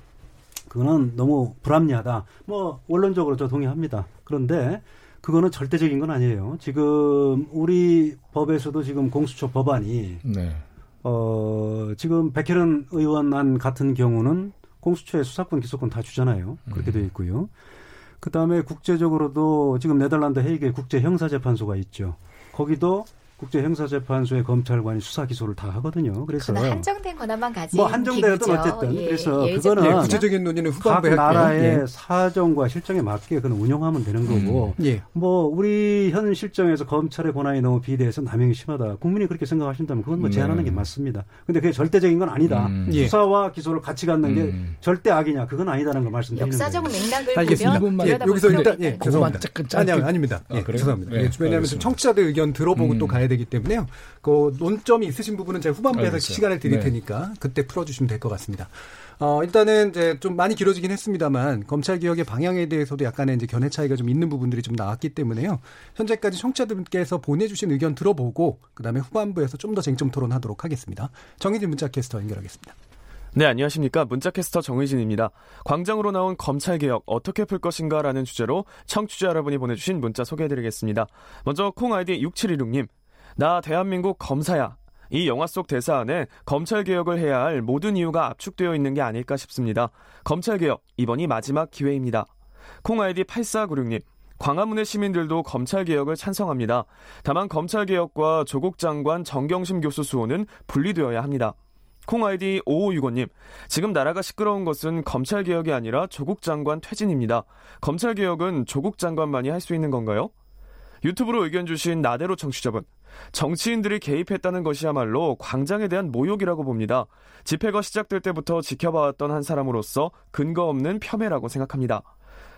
그거는 너무 불합리하다. 뭐 원론적으로 저 동의합니다. 그런데 그거는 절대적인 건 아니에요. 지금 우리 법에서도 지금 공수처 법안이 네. 어, 지금 백혜련 의원 안 같은 경우는 공수처에 수사권, 기소권 다 주잖아요. 그렇게 돼 있고요. 그 다음에 국제적으로도 지금 네덜란드 헤이게 국제형사재판소가 있죠. 거기도 국제형사재판소의 검찰관이 수사 기소를 다 하거든요. 그래서 한정된 권한만 뭐 한정되어도 기구죠. 어쨌든 예, 그래서 예, 그거는 예, 구체적인 논의는 각 후반부에 할게요. 나라의 예. 사정과 실정에 맞게 그건 운영하면 되는 거고 예. 뭐 우리 현 실정에서 검찰의 권한이 너무 비대해서 남용이 심하다. 국민이 그렇게 생각하신다면 그건 뭐 네. 제한하는 게 맞습니다. 근데 그게 절대적인 건 아니다. 음. 예. 수사와 기소를 같이 갖는 게 음. 절대 악이냐? 그건 아니다는 거 말씀드리는 역사적. 맥락을 알겠습니다. 보면 예, 여기서 일단 예. 죄송합니다. 그것만 짧게 아니, 아니, 아닙니다. 아, 예? 죄송합니다. 네, 예, 왜냐하면. 청취자들 의견 들어보고 음. 또 가야 되기 때문에요. 그 논점이 있으신 부분은 제가 후반부에서 알겠어요. 시간을 드릴 네. 테니까 그때 풀어주시면 될 것 같습니다. 어, 일단은 이제 좀 많이 길어지긴 했습니다만 검찰 개혁의 방향에 대해서도 약간의 이제 견해 차이가 좀 있는 부분들이 좀 나왔기 때문에요. 현재까지 청취자들께서 보내주신 의견 들어보고 그다음에 후반부에서 좀 더 쟁점 토론하도록 하겠습니다. 정희진 문자 캐스터 연결하겠습니다. 네, 안녕하십니까. 문자캐스터 정의진입니다. 광장으로 나온 검찰개혁 어떻게 풀 것인가 라는 주제로 청취자 여러분이 보내주신 문자 소개해드리겠습니다. 먼저 콩 아이디 6716님. 나 대한민국 검사야. 이 영화 속 대사 안에 검찰 개혁을 해야 할 모든 이유가 압축되어 있는 게 아닐까 싶습니다. 검찰 개혁, 이번이 마지막 기회입니다. 콩 아이디 8496님. 광화문의 시민들도 검찰개혁을 찬성합니다. 다만 검찰개혁과 조국 장관 정경심 교수 수호는 분리되어야 합니다. 콩 아이디 5565님, 지금 나라가 시끄러운 것은 검찰개혁이 아니라 조국 장관 퇴진입니다. 검찰개혁은 조국 장관만이 할 수 있는 건가요? 유튜브로 의견 주신 나대로 청취자분, 정치인들이 개입했다는 것이야말로 광장에 대한 모욕이라고 봅니다. 집회가 시작될 때부터 지켜봐왔던 한 사람으로서 근거 없는 폄훼라고 생각합니다.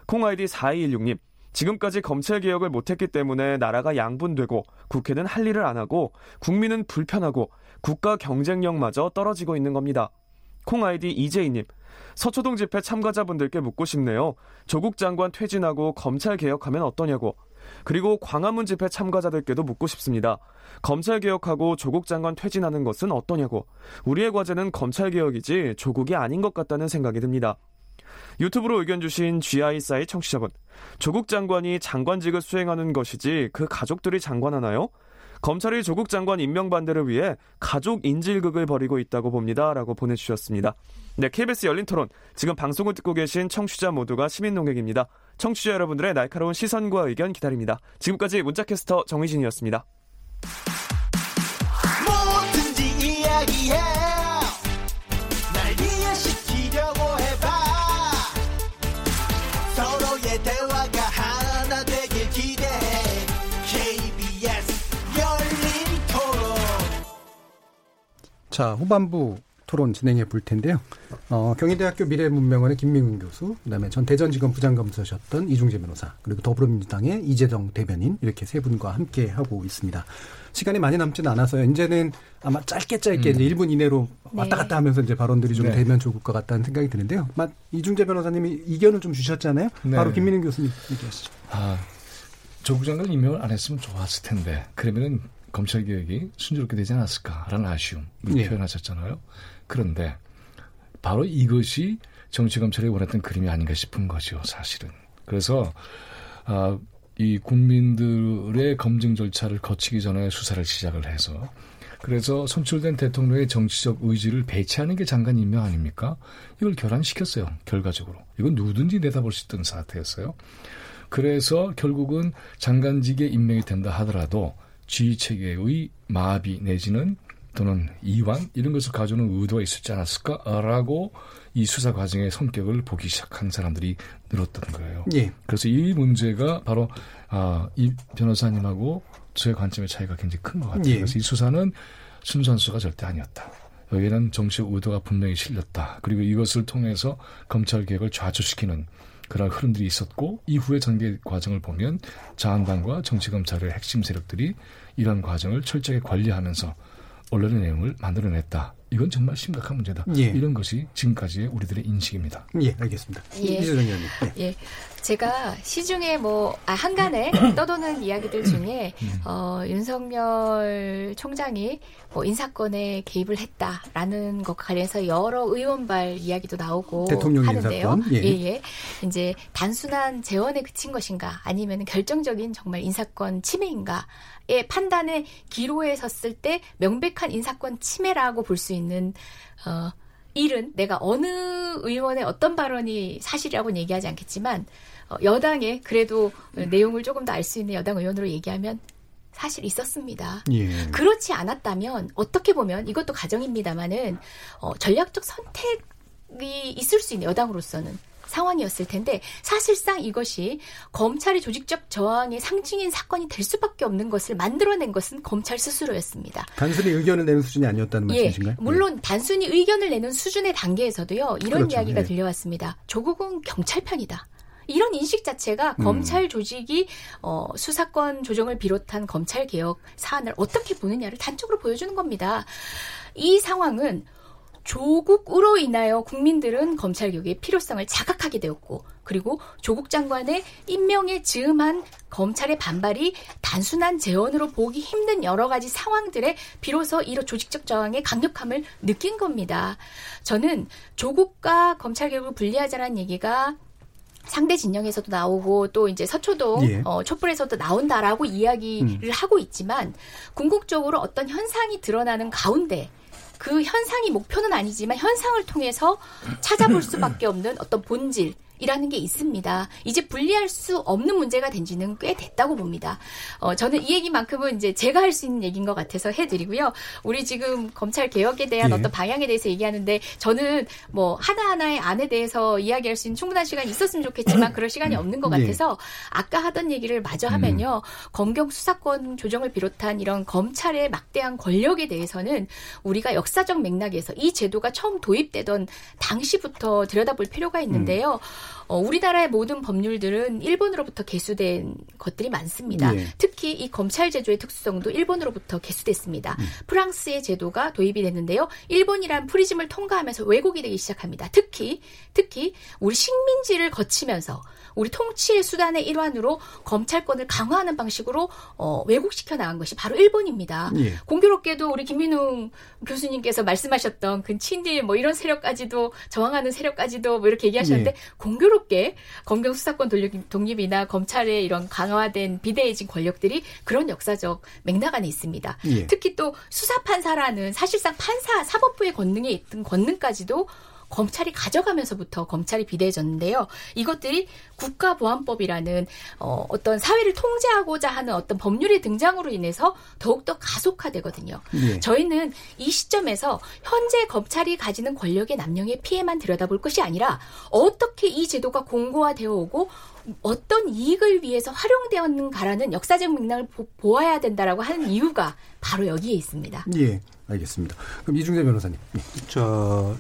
콩아이디 4216님. 지금까지 검찰 개혁을 못했기 때문에 나라가 양분되고 국회는 할 일을 안 하고 국민은 불편하고 국가 경쟁력마저 떨어지고 있는 겁니다. 콩 아이디 이재희님. 서초동 집회 참가자분들께 묻고 싶네요. 조국 장관 퇴진하고 검찰 개혁하면 어떠냐고. 그리고 광화문 집회 참가자들께도 묻고 싶습니다. 검찰 개혁하고 조국 장관 퇴진하는 것은 어떠냐고. 우리의 과제는 검찰 개혁이지 조국이 아닌 것 같다는 생각이 듭니다. 유튜브로 의견 주신 GI사이 청취자분. 조국 장관이 장관직을 수행하는 것이지 그 가족들이 장관하나요? 검찰이 조국 장관 임명 반대를 위해 가족 인질극을 벌이고 있다고 봅니다. 라고 보내주셨습니다. 네, KBS 열린 토론. 지금 방송을 듣고 계신 청취자 모두가 시민 농객입니다. 청취자 여러분들의 날카로운 시선과 의견 기다립니다. 지금까지 문자캐스터 정희진이었습니다. 뭐든지 이야기해. 자, 후반부 토론 진행해 볼 텐데요. 어, 경희대학교 미래문명원의 김민근 교수, 그다음에 전 대전지검 부장검사셨던 이중재 변호사, 그리고 더불어민주당의 이재정 대변인 이렇게 세 분과 함께 하고 있습니다. 시간이 많이 남지는 않아서요. 이제는 아마 짧게 짧게 음. 이제 1분 이내로 왔다 갔다 하면서 이제 발언들이 좀 네. 되면 좋을 것 같다는 생각이 드는데요. 이중재 변호사님이 이견을 좀 주셨잖아요. 네. 바로 김민근 교수님 얘기하시죠. 아, 조국 장관 임명을 안 했으면 좋았을 텐데 그러면은 검찰 개혁이 순조롭게 되지 않았을까라는 아쉬움을 예. 표현하셨잖아요. 그런데 바로 이것이 정치 검찰이 원했던 그림이 아닌가 싶은 거죠, 사실은. 그래서 아, 이 국민들의 검증 절차를 거치기 전에 수사를 시작을 해서 그래서 선출된 대통령의 정치적 의지를 배치하는 게 장관 임명 아닙니까? 이걸 결함시켰어요, 결과적으로. 이건 누구든지 내다볼 수 있던 사태였어요. 그래서 결국은 장관직에 임명이 된다 하더라도 지휘 체계의 마비 내지는 또는 이완 이런 것을 가져오는 의도가 있었지 않았을까라고 이 수사 과정의 성격을 보기 시작한 사람들이 늘었던 거예요. 예. 그래서 이 문제가 바로 아, 이 변호사님하고 저의 관점의 차이가 굉장히 큰 것 같아요. 예. 그래서 이 수사는 순수한 수가 절대 아니었다. 여기에는 정치적 의도가 분명히 실렸다. 그리고 이것을 통해서 검찰 개혁을 좌초시키는 그런 흐름들이 있었고 이후의 전개 과정을 보면 자한당과 정치검찰의 핵심 세력들이 이런 과정을 철저하게 관리하면서 언론의 내용을 만들어냈다. 이건 정말 심각한 문제다. 예. 이런 것이 지금까지의 우리들의 인식입니다. 예, 알겠습니다. 예. 이재정 의원님. 예. 예. 제가 시중에 뭐 아, 한간에 떠도는 이야기들 중에 음. 어, 윤석열 총장이 뭐 인사권에 개입을 했다라는 것과 관련해서 여러 의원발 이야기도 나오고 대통령 하는데요. 인사권. 예. 예, 예. 이제 단순한 재원에 그친 것인가 아니면 결정적인 정말 인사권 침해인가 의 판단의 기로에 섰을 때 명백한 인사권 침해라고 볼 수 있는 어 일은 내가 어느 의원의 어떤 발언이 사실이라고는 얘기하지 않겠지만 어, 여당의 그래도 내용을 조금 더 알 수 있는 여당 의원으로 얘기하면 사실 있었습니다. 예. 그렇지 않았다면 어떻게 보면 이것도 가정입니다만은 어, 전략적 선택이 있을 수 있는 여당으로서는 상황이었을 텐데 사실상 이것이 검찰의 조직적 저항의 상징인 사건이 될 수밖에 없는 것을 만들어낸 것은 검찰 스스로였습니다. 단순히 의견을 내는 수준이 아니었다는 예, 말씀이신가요? 물론 예. 단순히 의견을 내는 수준의 단계에서도요. 이런 그렇죠. 이야기가 예. 들려왔습니다. 조국은 경찰 편이다. 이런 인식 자체가 음. 검찰 조직이 어, 수사권 조정을 비롯한 검찰 개혁 사안을 어떻게 보느냐를 단적으로 보여주는 겁니다. 이 상황은 조국으로 인하여 국민들은 검찰 개혁의 필요성을 자각하게 되었고 그리고 조국 장관의 임명에 즈음한 검찰의 반발이 단순한 재원으로 보기 힘든 여러 가지 상황들에 비로소 이런 조직적 저항의 강력함을 느낀 겁니다. 저는 조국과 검찰 개혁을 분리하자라는 얘기가 상대 진영에서도 나오고 또 이제 서초동 예. 어, 촛불에서도 나온다라고 이야기를 음. 하고 있지만 궁극적으로 어떤 현상이 드러나는 가운데 그 현상이 목표는 아니지만 현상을 통해서 찾아볼 수밖에 없는 어떤 본질 이라는 게 있습니다. 이제 분리할 수 없는 문제가 된 지는 꽤 됐다고 봅니다. 어, 저는 이 얘기만큼은 이제 제가 할 수 있는 얘기인 것 같아서 해드리고요. 우리 지금 검찰 개혁에 대한 예. 어떤 방향에 대해서 얘기하는데 저는 뭐 하나하나의 안에 대해서 이야기할 수 있는 충분한 시간이 있었으면 좋겠지만 그럴 시간이 없는 것 예. 같아서 아까 하던 얘기를 마저 하면요. 검경 수사권 조정을 비롯한 이런 검찰의 막대한 권력에 대해서는 우리가 역사적 맥락에서 이 제도가 처음 도입되던 당시부터 들여다볼 필요가 있는데요. 어, 우리나라의 모든 법률들은 일본으로부터 개수된 것들이 많습니다. 예. 특히 이 검찰 제도의 특수성도 일본으로부터 개수됐습니다. 프랑스의 제도가 도입이 됐는데요. 일본이란 프리즘을 통과하면서 왜곡이 되기 시작합니다. 특히 특히 우리 식민지를 거치면서 우리 통치의 수단의 일환으로 검찰권을 강화하는 방식으로 어, 왜곡시켜 나간 것이 바로 일본입니다. 예. 공교롭게도 우리 김민웅 교수님께서 말씀하셨던 그 친일 뭐 이런 세력까지도 저항하는 세력까지도 뭐 이렇게 얘기하셨는데 예. 공교롭게 검경 수사권 독립- 독립이나 검찰의 이런 강화된 비대해진 권력들이 그런 역사적 맥락 안에 있습니다. 예. 특히 또 수사 판사라는 사실상 판사 사법부의 권능에 있던 권능까지도 검찰이 가져가면서부터 검찰이 비대해졌는데요. 이것들이 국가보안법이라는 어, 어떤 사회를 통제하고자 하는 어떤 법률의 등장으로 인해서 더욱더 가속화되거든요. 예. 저희는 이 시점에서 현재 검찰이 가지는 권력의 남용의 피해만 들여다볼 것이 아니라 어떻게 이 제도가 공고화되어 오고 어떤 이익을 위해서 활용되었는가라는 역사적 맥락을 보, 보아야 된다라고 하는 이유가 바로 여기에 있습니다. 예, 알겠습니다. 그럼 이중재 변호사님. 예. 저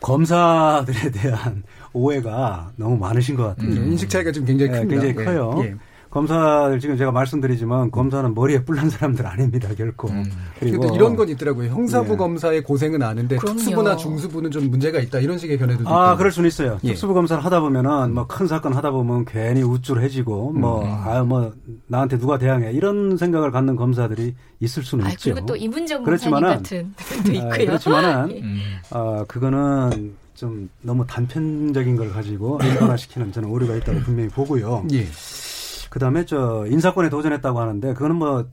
검사들에 대한 오해가 너무 많으신 것 같아요. 음, 인식 차이가 지금 굉장히 네, 큽니다. 굉장히 예, 커요. 예. 검사들 지금 제가 말씀드리지만 검사는 머리에 뿔난 사람들 아닙니다 결코. 그리고 그러니까 이런 건 있더라고요. 형사부 예. 검사의 고생은 아는데 그럼요. 특수부나 중수부는 좀 문제가 있다 이런 식의 견해도 아, 있고. 그럴 수는 있어요. 예. 특수부 검사를 하다 보면은 뭐 큰 사건 하다 보면 괜히 우쭐해지고 뭐 음. 아뭐 나한테 누가 대항해 이런 생각을 갖는 검사들이 있을 수는 아, 있죠. 그리고 또 이문정 그렇지만은, 검사님 같은 분도 아, 있고요. 그렇지만은 예. 아 그거는 좀 너무 단편적인 걸 가지고 일반화시키는 저는 오류가 있다고 분명히 보고요. 예. 그 다음에 저 인사권에 도전했다고 하는데 그거는 뭐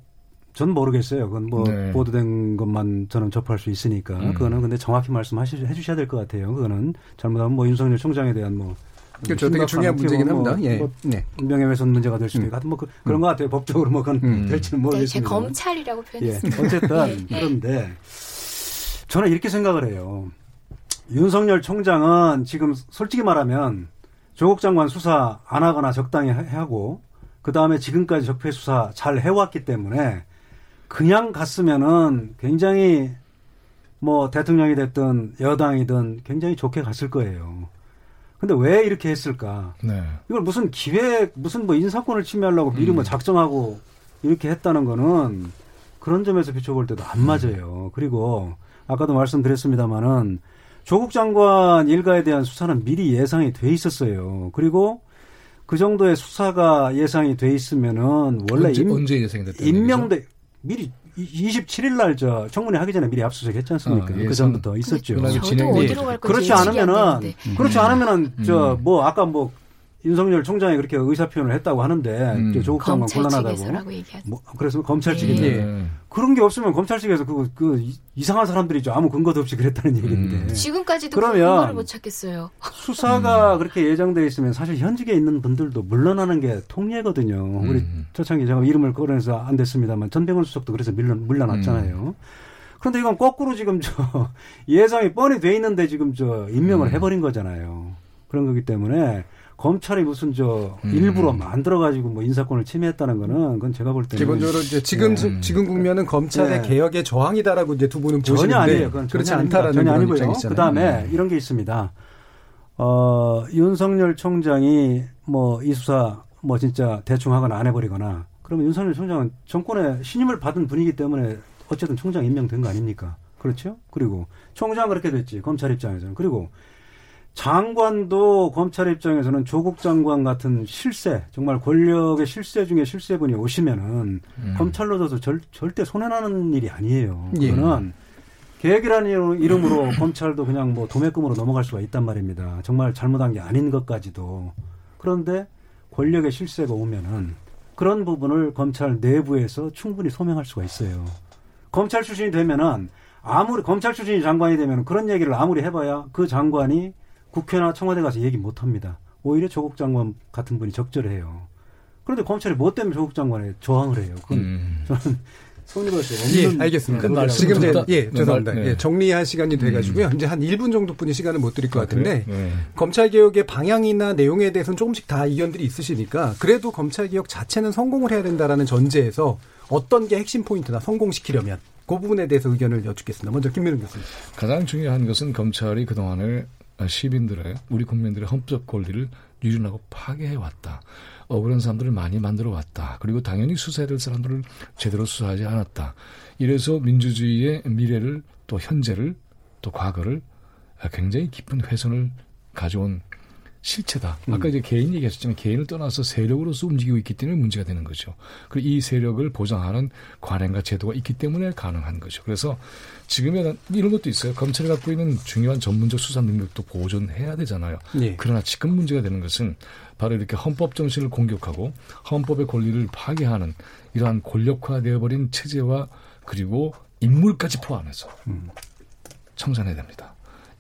전 모르겠어요. 그건 뭐 네. 보도된 것만 저는 접할 수 있으니까 음. 그거는 근데 정확히 말씀하시 해주셔야 될 것 같아요. 그거는 잘못하면 뭐 윤석열 총장에 대한 뭐 그렇죠. 되게 중요한 문제긴 뭐, 합니다. 예. 뭐 네. 명예훼손 문제가 될 수도 있고 하여튼 뭐 그, 런것 같아요. 법적으로 뭐 그건 음. 될지는 네, 제 모르겠습니다. 검찰이라고 예. 표현했습니다. 어쨌든 예, 예. 그런데 저는 이렇게 생각을 해요. 윤석열 총장은 지금 솔직히 말하면 조국 장관 수사 안 하거나 적당히 하- 하고 그 다음에 지금까지 적폐 수사 잘 해왔기 때문에 그냥 갔으면은 굉장히 뭐 대통령이 됐든 여당이든 굉장히 좋게 갔을 거예요. 근데 왜 이렇게 했을까? 네. 이걸 무슨 기획, 무슨 뭐 인사권을 침해하려고 미리 뭐 작정하고 이렇게 했다는 거는 그런 점에서 비춰볼 때도 안 맞아요. 그리고 아까도 말씀드렸습니다마는 조국 장관 일가에 대한 수사는 미리 예상이 돼 있었어요. 그리고 그 정도의 수사가 예상이 돼 있으면은 원래 언제, 임, 언제 예상이 됐다는 임명돼 미리 27일 날 저 청문회 하기 전에 미리 압수수색 했지 않습니까? 아, 그 예상. 전부터 있었죠. 저도 어디로 갈 건지 그렇지 않으면은. 그렇지 음. 않으면은 저 음. 뭐 아까 뭐 윤석열 총장이 그렇게 의사 표현을 했다고 하는데 음. 저 조국 장관 곤란하다고. 뭐 그래서 검찰 측인데 네. 그런 게 없으면 검찰 측에서 그, 그 이- 이상한 사람들이죠. 아무 근거도 없이 그랬다는 얘기인데. 음. 지금까지도 그러면 근거를 못 찾겠어요. 수사가 그렇게 예정돼 있으면 사실 현직에 있는 분들도 물러나는 게 통례거든요. 우리 음. 초창기 제가 이름을 거론해서 안 됐습니다만 전병헌 수석도 그래서 물러, 물러났잖아요. 그런데 이건 거꾸로 지금 저 예상이 뻔히 돼 있는데 지금 저 임명을 음. 해버린 거잖아요. 그런 거기 때문에 검찰이 무슨 저 음. 일부러 만들어 가지고 뭐 인사권을 침해했다는 거는 그건 제가 볼 때는 기본적으로 이제 지금 네. 지금 국면은 검찰의 네. 개혁의 저항이다라고 이제 두 분은 보시는데 전혀 아니에요. 그건 그렇지 전혀 아닙니다. 않다라는 전혀 그런 아니고요. 입장이시잖아요. 그 다음에 이런 게 있습니다. 어, 윤석열 총장이 뭐 이 수사 뭐 진짜 대충 하거나 안 해버리거나 그러면 윤석열 총장은 정권의 신임을 받은 분이기 때문에 어쨌든 총장 임명된 거 아닙니까? 그렇죠? 그리고 총장 그렇게 됐지 검찰 입장에서는 그리고 장관도 검찰 입장에서는 조국 장관 같은 실세 정말 권력의 실세 중에 실세분이 오시면은 음. 검찰로도 절, 절대 손해나는 일이 아니에요. 예. 그거는 계획이라는 이름- 이름으로 검찰도 그냥 뭐 도매금으로 넘어갈 수가 있단 말입니다. 정말 잘못한 게 아닌 것까지도. 그런데 권력의 실세가 오면은 그런 부분을 검찰 내부에서 충분히 소명할 수가 있어요. 검찰 출신이 되면은 아무리 검찰 출신이 장관이 되면 그런 얘기를 아무리 해봐야 그 장관이 국회나 청와대 가서 얘기 못 합니다. 오히려 조국 장관 같은 분이 적절해요. 그런데 검찰이 뭐 때문에 조국 장관에 저항을 해요? 그건 음. 저는 성립할 수 없는 예, 알겠습니다. 지금 이제. 예, 죄송합니다. 네. 예, 정리할 시간이 돼가지고요. 음. 이제 한 1분 정도뿐이 시간을 못 드릴 것 아, 같은데? 네. 검찰 개혁의 방향이나 내용에 대해서는 조금씩 다 의견들이 있으시니까 그래도 검찰 개혁 자체는 성공을 해야 된다라는 전제에서 어떤 게 핵심 포인트나 성공시키려면 그 부분에 대해서 의견을 여쭙겠습니다. 먼저 김민우 교수님. 가장 중요한 것은 검찰이 그동안에 시민들의 우리 국민들의 헌법 권리를 유린하고 파괴해 왔다. 억울한 사람들을 많이 만들어 왔다. 그리고 당연히 수사해야 될 사람들을 제대로 수사하지 않았다. 이래서 민주주의의 미래를 또 현재를 또 과거를 굉장히 깊은 훼손을 가져온 실체다. 아까 이제 개인 얘기하셨지만 개인을 떠나서 세력으로서 움직이고 있기 때문에 문제가 되는 거죠. 그리고 이 세력을 보장하는 관행과 제도가 있기 때문에 가능한 거죠. 그래서 지금의 이런 것도 있어요. 검찰이 갖고 있는 중요한 전문적 수사 능력도 보존해야 되잖아요. 예. 그러나 지금 문제가 되는 것은 바로 이렇게 헌법 정신을 공격하고 헌법의 권리를 파괴하는 이러한 권력화되어 버린 체제와 그리고 인물까지 포함해서 청산해야 됩니다.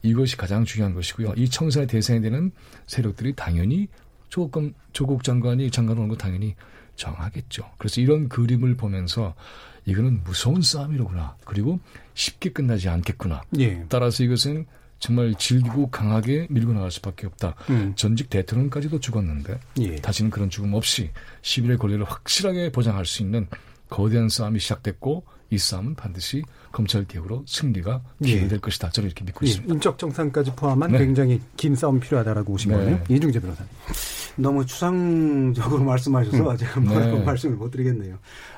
이것이 가장 중요한 것이고요. 이 청산의 대상이 되는 세력들이 당연히 조금 조국 장관이 장관 오는 거 당연히 정하겠죠. 그래서 이런 그림을 보면서 이거는 무서운 싸움이로구나. 그리고 쉽게 끝나지 않겠구나. 예. 따라서 이것은 정말 질기고 강하게 밀고 나갈 수밖에 없다. 음. 전직 대통령까지도 죽었는데 예. 다시는 그런 죽음 없이 시민의 권리를 확실하게 보장할 수 있는 거대한 싸움이 시작됐고 이 싸움은 반드시 검찰 개혁으로 승리가 예. 기회될 것이다. 저는 이렇게 믿고 예, 있습니다. 인적 정상까지 포함한 네. 굉장히 긴 싸움 필요하다라고 보신 네. 거예요. 이중재 변호사님. 너무 추상적으로 말씀하셔서 음. 제가 네. 말씀을 못 드리겠네요.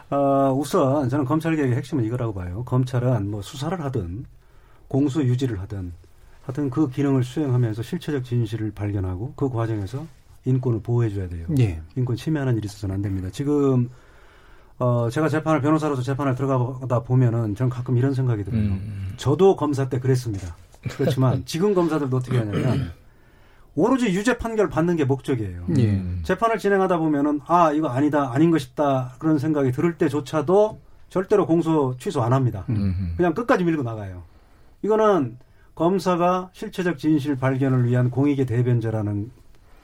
어, 우선 저는 검찰 개혁의 핵심은 이거라고 봐요. 검찰은 뭐 수사를 하든 공소 유지를 하든 하여튼 그 기능을 수행하면서 실체적 진실을 발견하고 그 과정에서 인권을 보호해줘야 돼요. 예. 인권 침해하는 일이 있어서는 안 됩니다. 지금 어, 제가 재판을 변호사로서 재판을 들어가다 보면은 저는 가끔 이런 생각이 들어요. 음. 저도 검사 때 그랬습니다. 그렇지만 지금 검사들도 어떻게 하냐면 오로지 유죄 판결 받는 게 목적이에요. 예. 음. 재판을 진행하다 보면은 아 이거 아니다 아닌 것이다 그런 생각이 들을 때조차도 절대로 공소 취소 안 합니다. 음. 그냥 끝까지 밀고 나가요. 이거는 검사가 실체적 진실 발견을 위한 공익의 대변자라는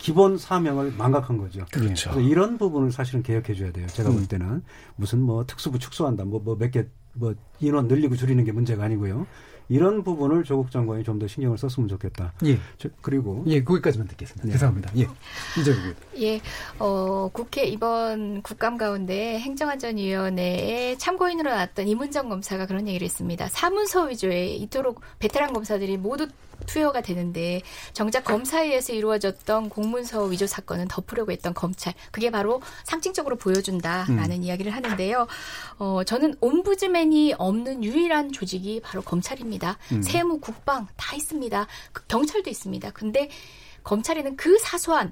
기본 사명을 망각한 거죠. 그렇죠. 그래서 이런 부분을 사실은 개혁해 줘야 돼요. 제가 볼 때는 무슨 뭐 특수부 축소한다, 뭐 뭐 몇 개 뭐 인원 늘리고 줄이는 게 문제가 아니고요. 이런 부분을 조국 장관이 좀 더 신경을 썼으면 좋겠다. 예. 저- 그리고 예, 거기까지만 듣겠습니다. 네. 죄송합니다. 예. 이재명 예, 어, 국회 이번 국감 가운데 행정안전위원회에 참고인으로 나왔던 이문정 검사가 그런 얘기를 했습니다. 사문서 위조에 이토록 베테랑 검사들이 모두 투여가 되는데 정작 검사에 의해서 이루어졌던 공문서 위조 사건은 덮으려고 했던 검찰 그게 바로 상징적으로 보여준다라는 이야기를 하는데요. 어, 저는 옴부즈맨이 없는 유일한 조직이 바로 검찰입니다. 세무, 국방 다 있습니다. 그 경찰도 있습니다. 근데 검찰에는 그 사소한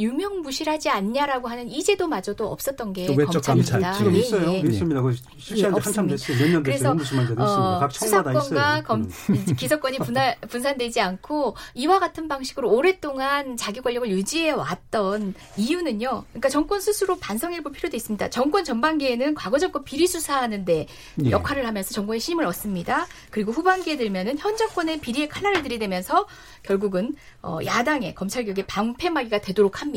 유명무실하지 않냐라고 하는 이 제도마저도 없었던 게 외적 검찰입니다. 지금 예, 있어요. 예. 있습니다. 그 실시한 지 예, 한참. 됐어요. 몇 년 됐어요. 그래서, 옴부스만제도 있습니다. 각 청마다 수사권과. 검, 음. 기소권이 분할, 분산되지 않고 이와 같은 방식으로 오랫동안 자기 권력을 유지해 왔던 이유는요. 그러니까 정권 스스로 반성해 볼 필요도 있습니다. 정권 전반기에는 과거 정권 비리 수사하는데 예. 역할을 하면서 정권의 힘을 얻습니다. 그리고 후반기에 들면은 현 정권의 비리의 칼날을 들이대면서 결국은 어, 야당의 검찰 개혁의 방패막이가 되도록 합니다.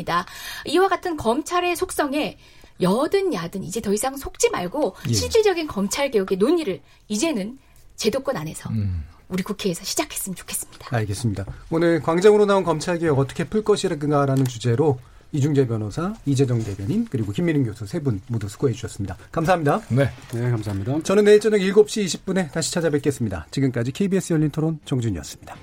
이와 같은 검찰의 속성에 여든 야든 이제 더 이상 속지 말고 예. 실질적인 검찰 개혁의 논의를 이제는 제도권 안에서 음. 우리 국회에서 시작했으면 좋겠습니다. 알겠습니다. 오늘 광장으로 나온 검찰 개혁 어떻게 풀 것이라는 주제로 이중재 변호사, 이재정 대변인, 그리고 김민희 교수 세 분 모두 수고해 주셨습니다. 감사합니다. 네. 네, 감사합니다. 저는 내일 저녁 7시 20분에 다시 찾아뵙겠습니다. 지금까지 KBS 열린 토론 정준이었습니다.